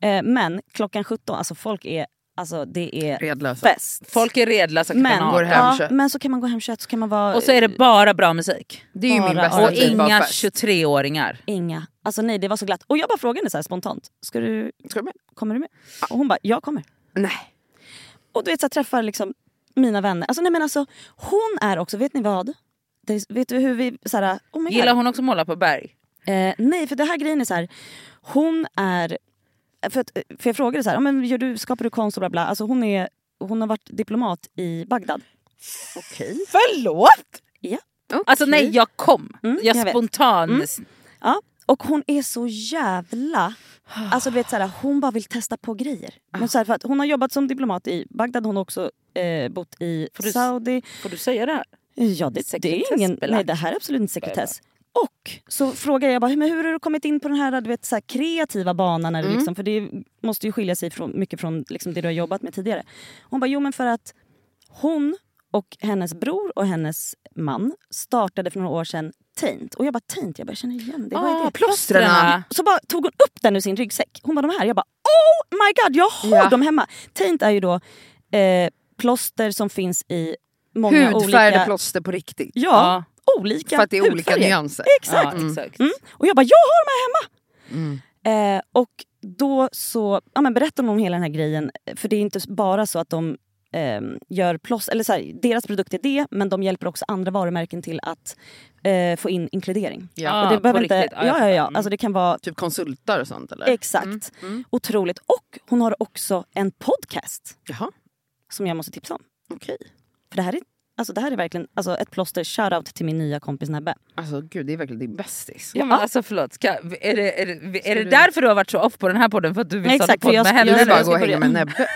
Eh, men klockan 17, alltså folk är, alltså det är Redlösa. fest. Folk är redlösa men, går 18. hem ja, kött. men så kan man gå hem 21, så kan man vara... Och så är det bara bra musik. Det är ju min Bara- bästa Och typ inga fest. 23-åringar. Inga. Alltså nej, det var så glatt. Och jag bara frågade henne så här spontant. Ska du, Ska du med? kommer du med? Och hon bara, jag kommer. Nej. Och du vet, så här, träffar liksom mina vänner. Alltså nej men alltså, hon är också, vet ni vad? Det, vet du hur vi, så här, oh my God. Gillar hon också måla på berg? Eh, nej, för det här grejen är så här. Hon är... För, att, för jag frågade så här, men gör du, skapar du konst och bla bla. Alltså hon, är, hon har varit diplomat i Bagdad. Okej. Förlåt? Ja. Alltså nej, jag kom. Mm, jag jag spontan... Mm. ja. Och hon är så jävla... Alltså du vet så här, hon bara vill testa på grejer. Men så här, för att hon har jobbat som diplomat i Bagdad, hon har också eh, bott i Får du- Saudi. Får du säga det här? Ja, det, det är ingen, nej, det här är absolut inte sekretess. Och så frågar jag bara, men hur har du kommit in på den här, du vet, så här kreativa banan? När Mm. liksom, för det måste ju skilja sig från, mycket från liksom, det du har jobbat med tidigare. Hon bara, jo men för att hon och hennes bror och hennes man startade för några år sedan Taint. Och jag bara, Taint, jag bara, känner igen det. Vad är Ah, det? plåstren. Så bara tog hon upp den ur sin ryggsäck. Hon bara, de här. Jag bara, oh my god, jag har Ja. dem hemma. Taint är ju då eh, plåster som finns i många Hudfärgade olika... plåster på riktigt. Ja, olika För att det är olika hudfärger. nyanser. Exakt. Ja, exakt. Mm. Och jag bara, jag har de här hemma! Mm. Eh, och då så ja, men berättar de om hela den här grejen. För det är inte bara så att de eh, gör plåster, eller så här, deras produkt är det, men de hjälper också andra varumärken till att eh, få in inkludering. Ja. och det behöver inte, riktigt. Ja, ja, ja. Alltså det kan vara Typ konsultar och sånt eller? exakt. Mm. Mm. Otroligt. Och hon har också en podcast Jaha, som jag måste tipsa om. okej. För det här är, alltså, det här är verkligen alltså, ett plåster. Shoutout till min nya kompis Nebbe. Alltså gud, det är verkligen din bästis. Ja, men alltså förlåt, ska, är det, är det, är det du- därför du har varit så off på den här podden? För att du vill starta podd med henne? Jag vill bara gå och hänga med Nebbe.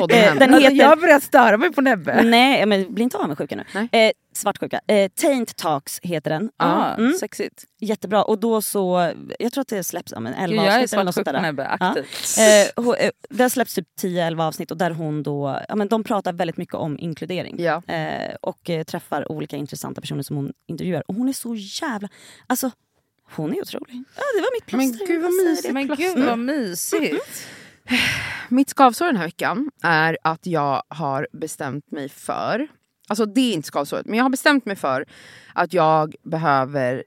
Eh, den Alltså, heter... jag börjar störa mig på Nebbe. Nej, men bli inte avundsjuka nu. Nej. Eh, svartsjuka. Eh, Taint Talks heter den. Ah, Mm. Sexigt. Jättebra. Och då så, jag tror att det släpps om en 11 Gud, jag är avsnitt eller något sånt svartsjuk på där. Nebbe, Ja. aktivt. Eh, ho- eh, det släpps typ 10-11 avsnitt och där hon då, ja, men de pratar väldigt mycket om inkludering. Ja. Eh, och eh, träffar olika intressanta personer som hon intervjuar. Och hon är så jävla... Alltså, hon är otrolig. Ja, det var mitt Men plåster. gud, vad mysigt. Men gud vad mysigt. Mitt skavsår den här veckan är att jag har bestämt mig för... Alltså det är inte skavsåret, men jag har bestämt mig för att jag behöver...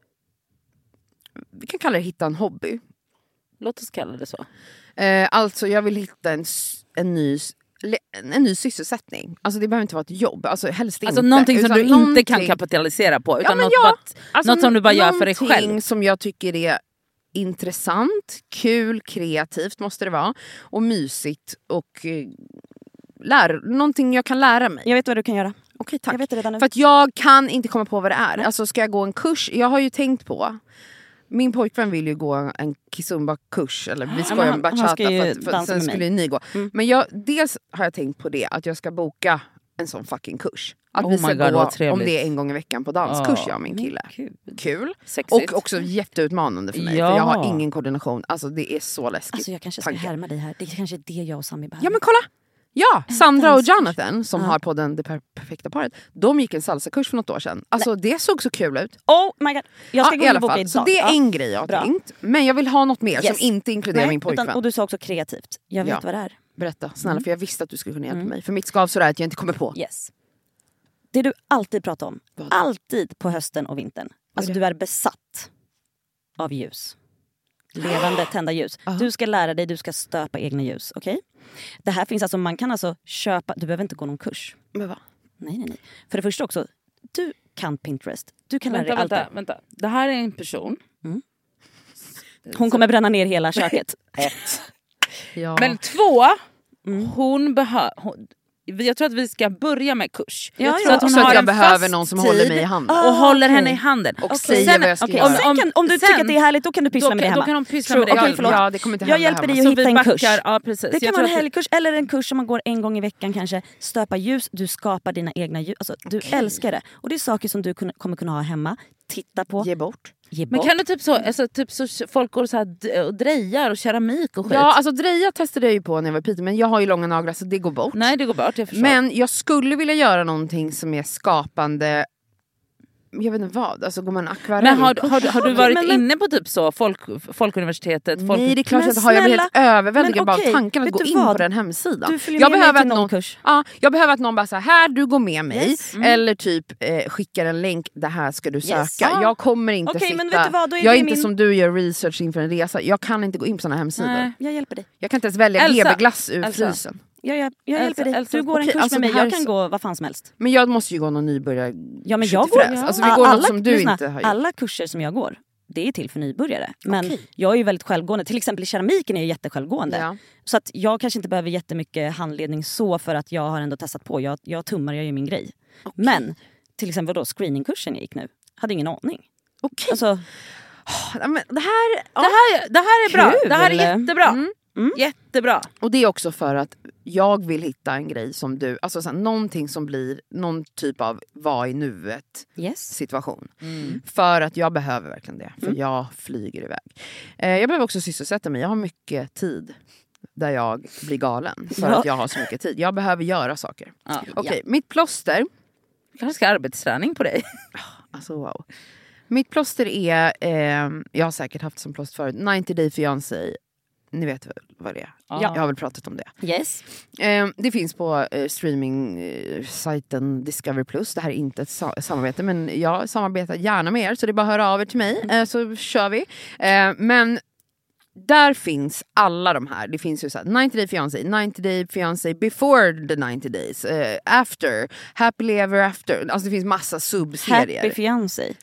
Vi kan kalla det hitta en hobby. Låt oss kalla det så. Eh, alltså jag vill hitta en, en, ny, en ny sysselsättning. Alltså det behöver inte vara ett jobb, alltså helst Alltså inte. någonting som utan du inte kan någonting- kapitalisera på. Utan men något, ja, bara, Alltså, något som du bara gör för dig någonting själv. som jag tycker är intressant, kul, kreativt måste det vara. Och mysigt och eh, lär, någonting jag kan lära mig. Jag vet vad du kan göra. Okej tack. Jag vet det redan nu. För att jag kan inte komma på vad det är. Alltså ska jag gå en kurs? Jag har ju tänkt på min pojkvän vill ju gå en kizumba-kurs, eller vi ska men göra en bachata ska ju för, att- för, sen skulle ju ni gå. Mm. Men jag, dels har jag tänkt på det, att jag ska boka en sån fucking kurs. Att Oh vi ska God, vad gå, om det är en gång i veckan på danskurs Ja. jag och min kille. Kul. Sexigt. Och också jätteutmanande för mig, Ja. för jag har ingen koordination. Alltså det är så läskigt. Alltså jag kanske ska tanke. härma dig här. Det är kanske är det jag och Sami behöver. Ja men kolla! Ja, Sandra och. Jonathan som Ja. har podden Det per- perfekta paret, de gick en salsakurs för något år sedan. Alltså det såg så kul ut. Oh my god. Jag ska Ja, gå in och boka idag. Så det är Ja. en grej jag har Bra. tänkt. Men jag vill ha något mer Yes. som inte inkluderar Nej, min pojkvän. utan, och du sa också kreativt. Jag vet Ja. vad det är. Berätta snälla Mm. för jag visste att du skulle kunna hjälpa mig. För mitt skavsår är att jag inte kommer på. Yes. Det du alltid pratar om, Vad? alltid på hösten och vintern. Alltså du är besatt av ljus. Levande tända ljus. Du ska lära dig, du ska stöpa egna ljus. Okej? Det här finns alltså, man kan alltså köpa, du behöver inte gå någon kurs. Men va? Nej, nej, nej. För det första också, du kan Pinterest. Du kan lära Vänta, dig allt. vänta, vänta. Det här är en person. Hon kommer bränna ner hela köket. Ett. Ja. Men två, Mm. hon behöver... Jag tror att vi ska börja med kurs. Ja, så att hon så har att jag en behöver någon som tid håller mig i handen. Ah, och håller okej. henne i handen. Och Okej. säger vad jag ska Okej, göra. Sen kan, om du sen- tycker att det är härligt, då kan du pyssla med det hemma. Då kan hon pyssla med det själv. förlåt. Ja, det kommer inte Jag hända hjälper hemma. dig att hitta en kurs. Ja, precis. Det kan vara en helgkurs eller en kurs som man går en gång i veckan kanske. Stöpa ljus, du skapar dina egna ljus. Alltså, du älskar det. Och det är saker som du kommer kunna ha hemma. Titta på, Ge bort. ge Men bort. kan du typ så, alltså, typ så folk går så här och drejar och keramik och skit? Ja, alltså dreja testade jag ju på när jag var i Piteå men jag har ju långa naglar så det går bort. Nej det går bort, jag förstår. Men jag skulle vilja göra någonting som är skapande, jag vet inte vad, alltså går man akvarell? Men har, har, har du varit Men- men- inne på typ så folk, Folkuniversitetet? Folk, Nej det är klart jag inte har, jag blir helt överväldigad bara okej, tanken att gå in på vad? den hemsidan. Jag behöver, att någon någon, kurs. ja, jag behöver att någon bara säger här du går med mig. Yes. Eller typ eh, skickar en länk, det här ska du Yes. söka. Ah. Jag kommer inte Okej, sitta, men vet du vad, då är jag är inte min- som du gör research inför en resa. Jag kan inte gå in på såna hemsidor. Nej. Jag hjälper dig. Jag kan inte ens välja GB-glass ur Elsa. frysen. Jag, jag, jag hjälper dig. Du går en kurs alltså med mig, jag kan så- gå vad fan som helst. Men jag måste ju gå någon nybörjar Ja, men jag går, fräs. Alltså vi går alla, som du lyssna, inte har gjort. Alla kurser som jag går, det är till för nybörjare. Men Okej. jag är ju väldigt självgående. Till exempel i keramiken är jag jättesjälvgående. Ja. Så att jag kanske inte behöver jättemycket handledning så för att jag har ändå testat på. Jag, jag tummar, jag gör min grej. Men till exempel då screeningkursen jag gick nu, hade ingen aning. Okej. Alltså, Ja, men det här, det, här, det här är bra, Kul. det här är jättebra. Mm. Mm. Jättebra. Och det är också för att jag vill hitta en grej som du, alltså så här, någonting som blir någon typ av var i nuet yes. situation. Mm. För att jag behöver verkligen det, för Mm. jag flyger iväg. Eh, jag behöver också sysselsätta mig, jag har mycket tid där jag blir galen för Ja. att jag har så mycket tid. Jag behöver göra saker. Ja. Okej, mitt plåster, kanske ska arbetsträning på dig. alltså wow. Mitt plåster är, eh, jag har säkert haft som plåster förut, 90 Day Fiancé. Ni vet vad det är? Ja. Jag har väl pratat om det. Yes. Eh, det finns på eh, streaming-sajten Discovery Plus. Det här är inte ett sa- samarbete men jag samarbetar gärna med er så det är bara att höra av er till mig eh, så kör vi. Eh, men där finns alla de här. Det finns ju så här, 90 Day Fiancé, 90 Day Fiancé before the 90 days, eh, after, happily ever after. Alltså det finns massa subserier. Happy fiancé.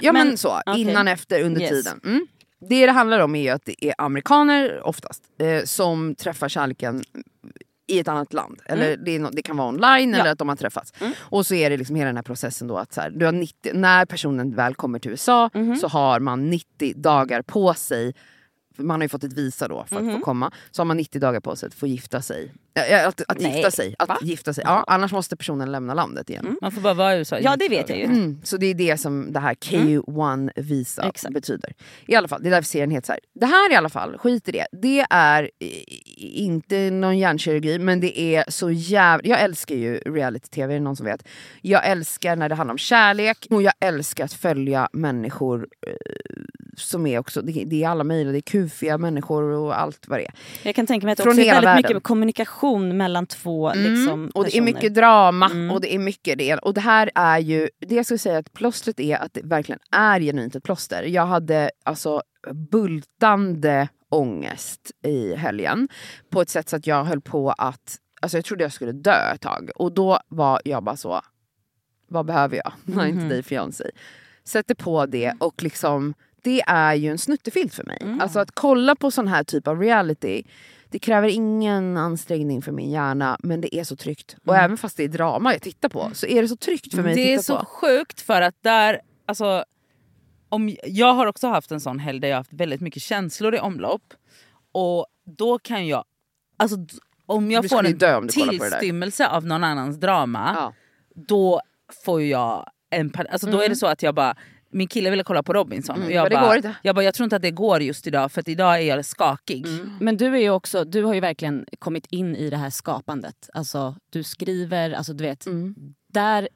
Ja men, Men- så, okej. innan, efter, under Yes. tiden. Mm. Det det handlar om är att det är amerikaner oftast eh, som träffar kärleken i ett annat land. Eller det, är nå- det kan vara online eller att de har träffats. Och så är det liksom hela den här processen då att så här, du har 90, när personen väl kommer till USA så har man 90 dagar på sig man har ju fått ett visa då för att få komma. Så har man 90 dagar på sig att få gifta sig. Äh, Att, att gifta sig. Att gifta sig. Ja, annars måste personen lämna landet igen. Man får bara vara i USA. Ja det vet jag ju. Mm, så det är det som det här K1 visa betyder. I alla fall, det är därför serien heter så här. Det här i alla fall, skit i det. Det är inte någon hjärnkirurgi men det är så jävla... Jag älskar ju reality-tv, är det någon som vet? Jag älskar när det handlar om kärlek och jag älskar att följa människor eh, som är också, det, det är alla möjliga, det är kufiga människor och allt vad det är. Jag kan tänka mig att det Från också är väldigt världen. mycket kommunikation mellan två liksom, Mm, och det är mycket drama Mm. och det är mycket det. Och det här är ju, det jag skulle säga att plåstret är att det verkligen är genuint ett plåster. Jag hade alltså bultande ångest i helgen. På ett sätt så att jag höll på att, alltså jag trodde jag skulle dö ett tag. Och då var jag bara så, vad behöver jag? Mm inte dig fiancé. Sätter på det och liksom, det är ju en snuttefilt för mig. Alltså att kolla på sån här typ av reality, det kräver ingen ansträngning för min hjärna men det är så tryggt. Och även fast det är drama jag tittar på så är det så tryggt för mig Det är att titta så på. sjukt för att där, alltså, om, jag har också haft en sån helg där jag haft väldigt mycket känslor i omlopp. Och då kan jag, alltså om jag får en om det tillstymmelse av någon annans drama, Ja. då får jag en alltså Då är det så att jag bara, min kille ville kolla på Robinson och Mm, jag bara, går inte. jag bara, jag tror inte att det går just idag för att idag är jag skakig. Men du, är ju också, du har ju verkligen kommit in i det här skapandet. Alltså, du skriver, alltså du vet, där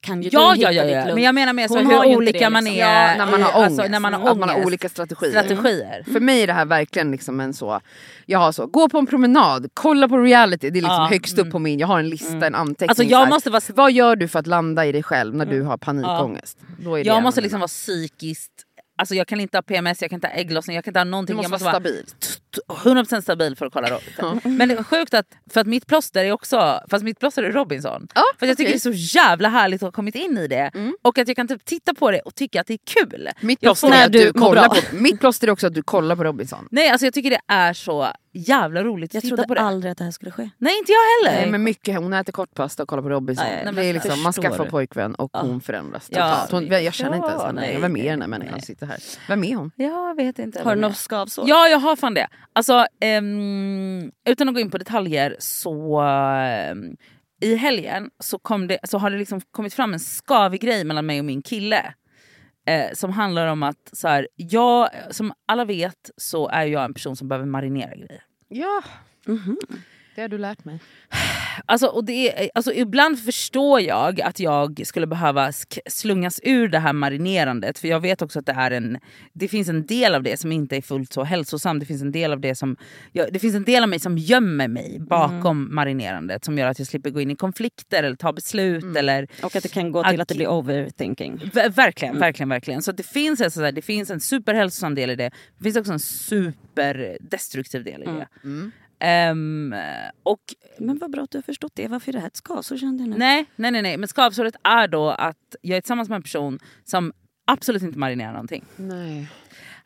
kan ju Ja, du ja, hitta ja, ditt ja. lugn. men jag menar mer så hur olika det, man liksom. är. Ja, när man i- har alltså, ångest. när man har Att man har ångest. olika strategier. strategier. För mig är det här verkligen liksom en så, jag har så, gå på en promenad, kolla på reality, det är liksom Ja, högst upp på min, jag har en lista, en anteckning. Alltså, så jag måste vara- Vad gör du för att landa i dig själv när du har panikångest? Då är det Jag måste liksom vara psykiskt, alltså jag kan inte ha PMS, jag kan inte ha ägglossning, jag kan inte ha någonting. Du måste jag vara stabil. vara 100% stabil för att kolla Robinson. Men det är sjukt att, för att mitt plåster är också, fast mitt plåster är Robinson. Ja, för jag tycker okej. det är så jävla härligt att ha kommit in i det. Och att jag kan typ titta på det och tycka att det är kul. Mitt plåster är att du kollar på, mitt plåster är också att du kollar på Robinson. Nej alltså jag tycker det är så jävla roligt att Jag titta trodde på det. aldrig att det här skulle ske. Nej inte jag heller. Nej, men mycket, hon äter kortpasta och kollar på Robinson. Nej, nej, det är liksom, man skaffar du? pojkvän och Ja. hon förändras Ja. totalt. Hon, jag känner inte ens Ja, henne. Vem är den här människan som sitter här? Vem är hon? Jag vet inte. Har du jag något skavsår? Ja, jag har fan det. Alltså, ehm, utan att gå in på detaljer så... ehm, I helgen så, kom det, så har det liksom kommit fram en skavig grej mellan mig och min kille. Eh, som handlar om att, så här, jag, som alla vet så är jag en person som behöver marinera grejer. Ja, det har du lärt mig. Alltså, och det är, alltså, ibland förstår jag att jag skulle behöva slungas ur det här marinerandet. För jag vet också att det, är en, det finns en del av det som inte är fullt så hälsosam. Det finns en del av det som jag, det finns en del av mig som gömmer mig bakom marinerandet. Som gör att jag slipper gå in i konflikter eller ta beslut. Eller, Och att det kan gå till att det blir overthinking. Ver- Verkligen, verkligen, verkligen. Så det, finns sådär, det finns en superhälsosam del i det. Det finns också en superdestruktiv del i det. Ehm, och Men vad bra att du har förstått det. Varför är det här ett skavsår kände jag nu? Nej, nej, nej, nej. Men skavsåret är då att jag är tillsammans med en person som absolut inte marinerar någonting. Nej.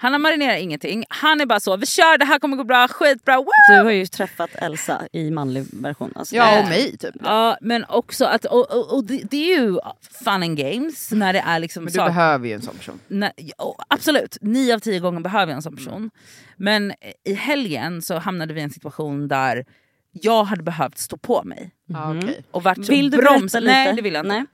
Han marinerar ingenting. Han är bara så, vi kör, det här kommer gå bra, skitbra, woo! Du har ju träffat Elsa i manlig version. Alltså, Ja, och mig typ. Ja, men också att, och, och, och det, det är ju fun and games när det är liksom Men du saker- behöver ju en sån person. Nej, ja, absolut, nio av tio gånger behöver jag en sån person. Men i helgen så hamnade vi i en situation där jag hade behövt stå på mig. Ja, okej. Och varit så Vill du bromsa, lite? Nej det vill jag inte.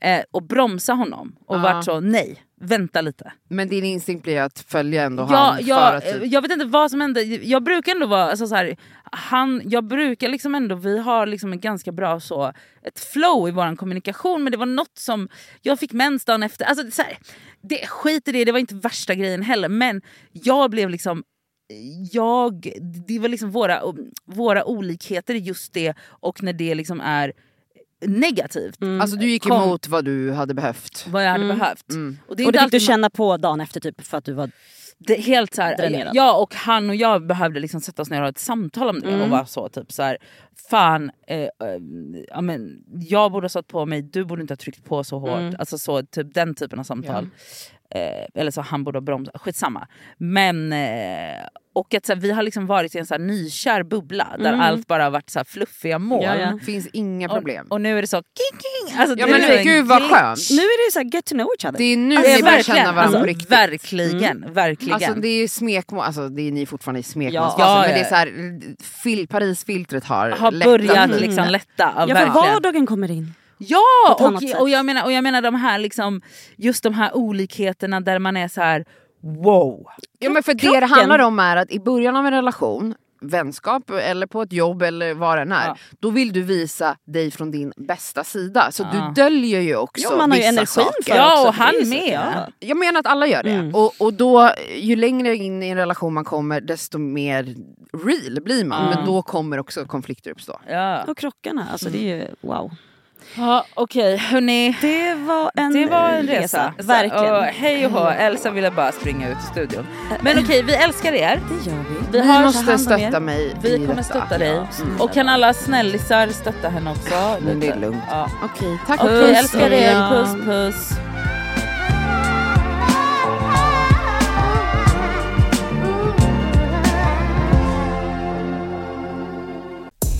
Nej. Eh, och bromsa honom och Ja. varit så nej, vänta lite. Men din instinkt blir att följa ändå Ja, han jag, att typ- jag vet inte vad som hände, jag brukar ändå vara alltså, så här, han, jag brukar liksom ändå, vi har liksom en ganska bra så, ett flow i vår kommunikation men det var något som, jag fick mens dagen efter, alltså, så här, det, skit i det, det var inte värsta grejen heller men jag blev liksom jag, det var liksom våra, våra olikheter just det och när det liksom är negativt. Alltså du gick Kom. emot vad du hade behövt. Vad jag hade behövt. Mm. Och det är Och det fick du känna på dagen efter typ för att du var... det helt så här, Dränerad. jag och han och jag behövde liksom sätta oss ner och ha ett samtal om det Mm. och vara så typ så här, fan, eh, eh, ja, men, jag borde ha satt på mig, du borde inte ha tryckt på så hårt. Mm. Alltså så, typ den typen av samtal. Eh, eller så han borde ha bromsat, skitsamma. Men, eh, och att så här, vi har liksom varit i en så här nykär bubbla där Mm. allt bara har varit så här fluffiga moln. Ja, ja. Det finns inga problem. Och, och nu är det så king, king. Alltså, ja det men är en gud vad skönt. Nu är det så här get to know each other. Det är nu Alltså, ni börjar känna varandra alltså, på riktigt. Verkligen, verkligen. Alltså det är smekmål, alltså det är ni fortfarande i smekmålsfasen Ja. men Ja, det är så här, fil, Parisfiltret har, har lättat börjat lite. liksom lätta. Ja, för vardagen kommer in. Ja! Och, och, jag menar, och jag menar de här liksom, just de här olikheterna där man är så här: wow. Ja men för det det Krocken. handlar om är att i början av en relation, vänskap eller på ett jobb eller vad det än är, Ja. då vill du visa dig från din bästa sida. Så Ja. du döljer ju också Ja, man har ju vissa energin saker. för Ja, också, och det han så- med. Ja. Jag menar att alla gör det. Mm. Och, och då, ju längre in i en relation man kommer desto mer real blir man. Ja. Men då kommer också konflikter uppstå. Ja. Och krockarna, alltså det är ju wow. Ja, Okej, hörni. Det var en, Det var en resa. Så, Verkligen. och hej och hå, Elsa ville bara springa ut i studion. Men okej, vi älskar er. Det gör vi. Vi, har måste stötta mig Vi i kommer detta. stötta dig. Mm. Och kan alla snällisar stötta henne också? Men det är lugnt. Ja. Okej, tack. Okej, Puss. älskar er. Ja. Puss puss.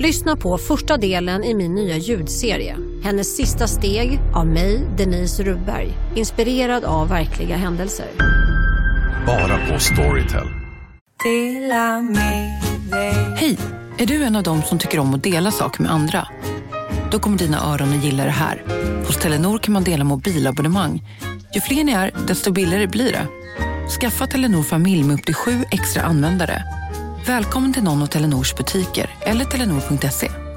Lyssna på första delen i min nya ljudserie. Hennes sista steg av mig, Denise Rubberg. Inspirerad av verkliga händelser. Bara på Storytel. Hej! Är du en av dem som tycker om att dela saker med andra? Då kommer dina öron att gilla det här. Hos Telenor kan man dela mobilabonnemang. Ju fler ni är, desto billigare blir det. Skaffa Telenor familj med upp till sju extra användare. Välkommen till någon av Telenors butiker eller telenor.se.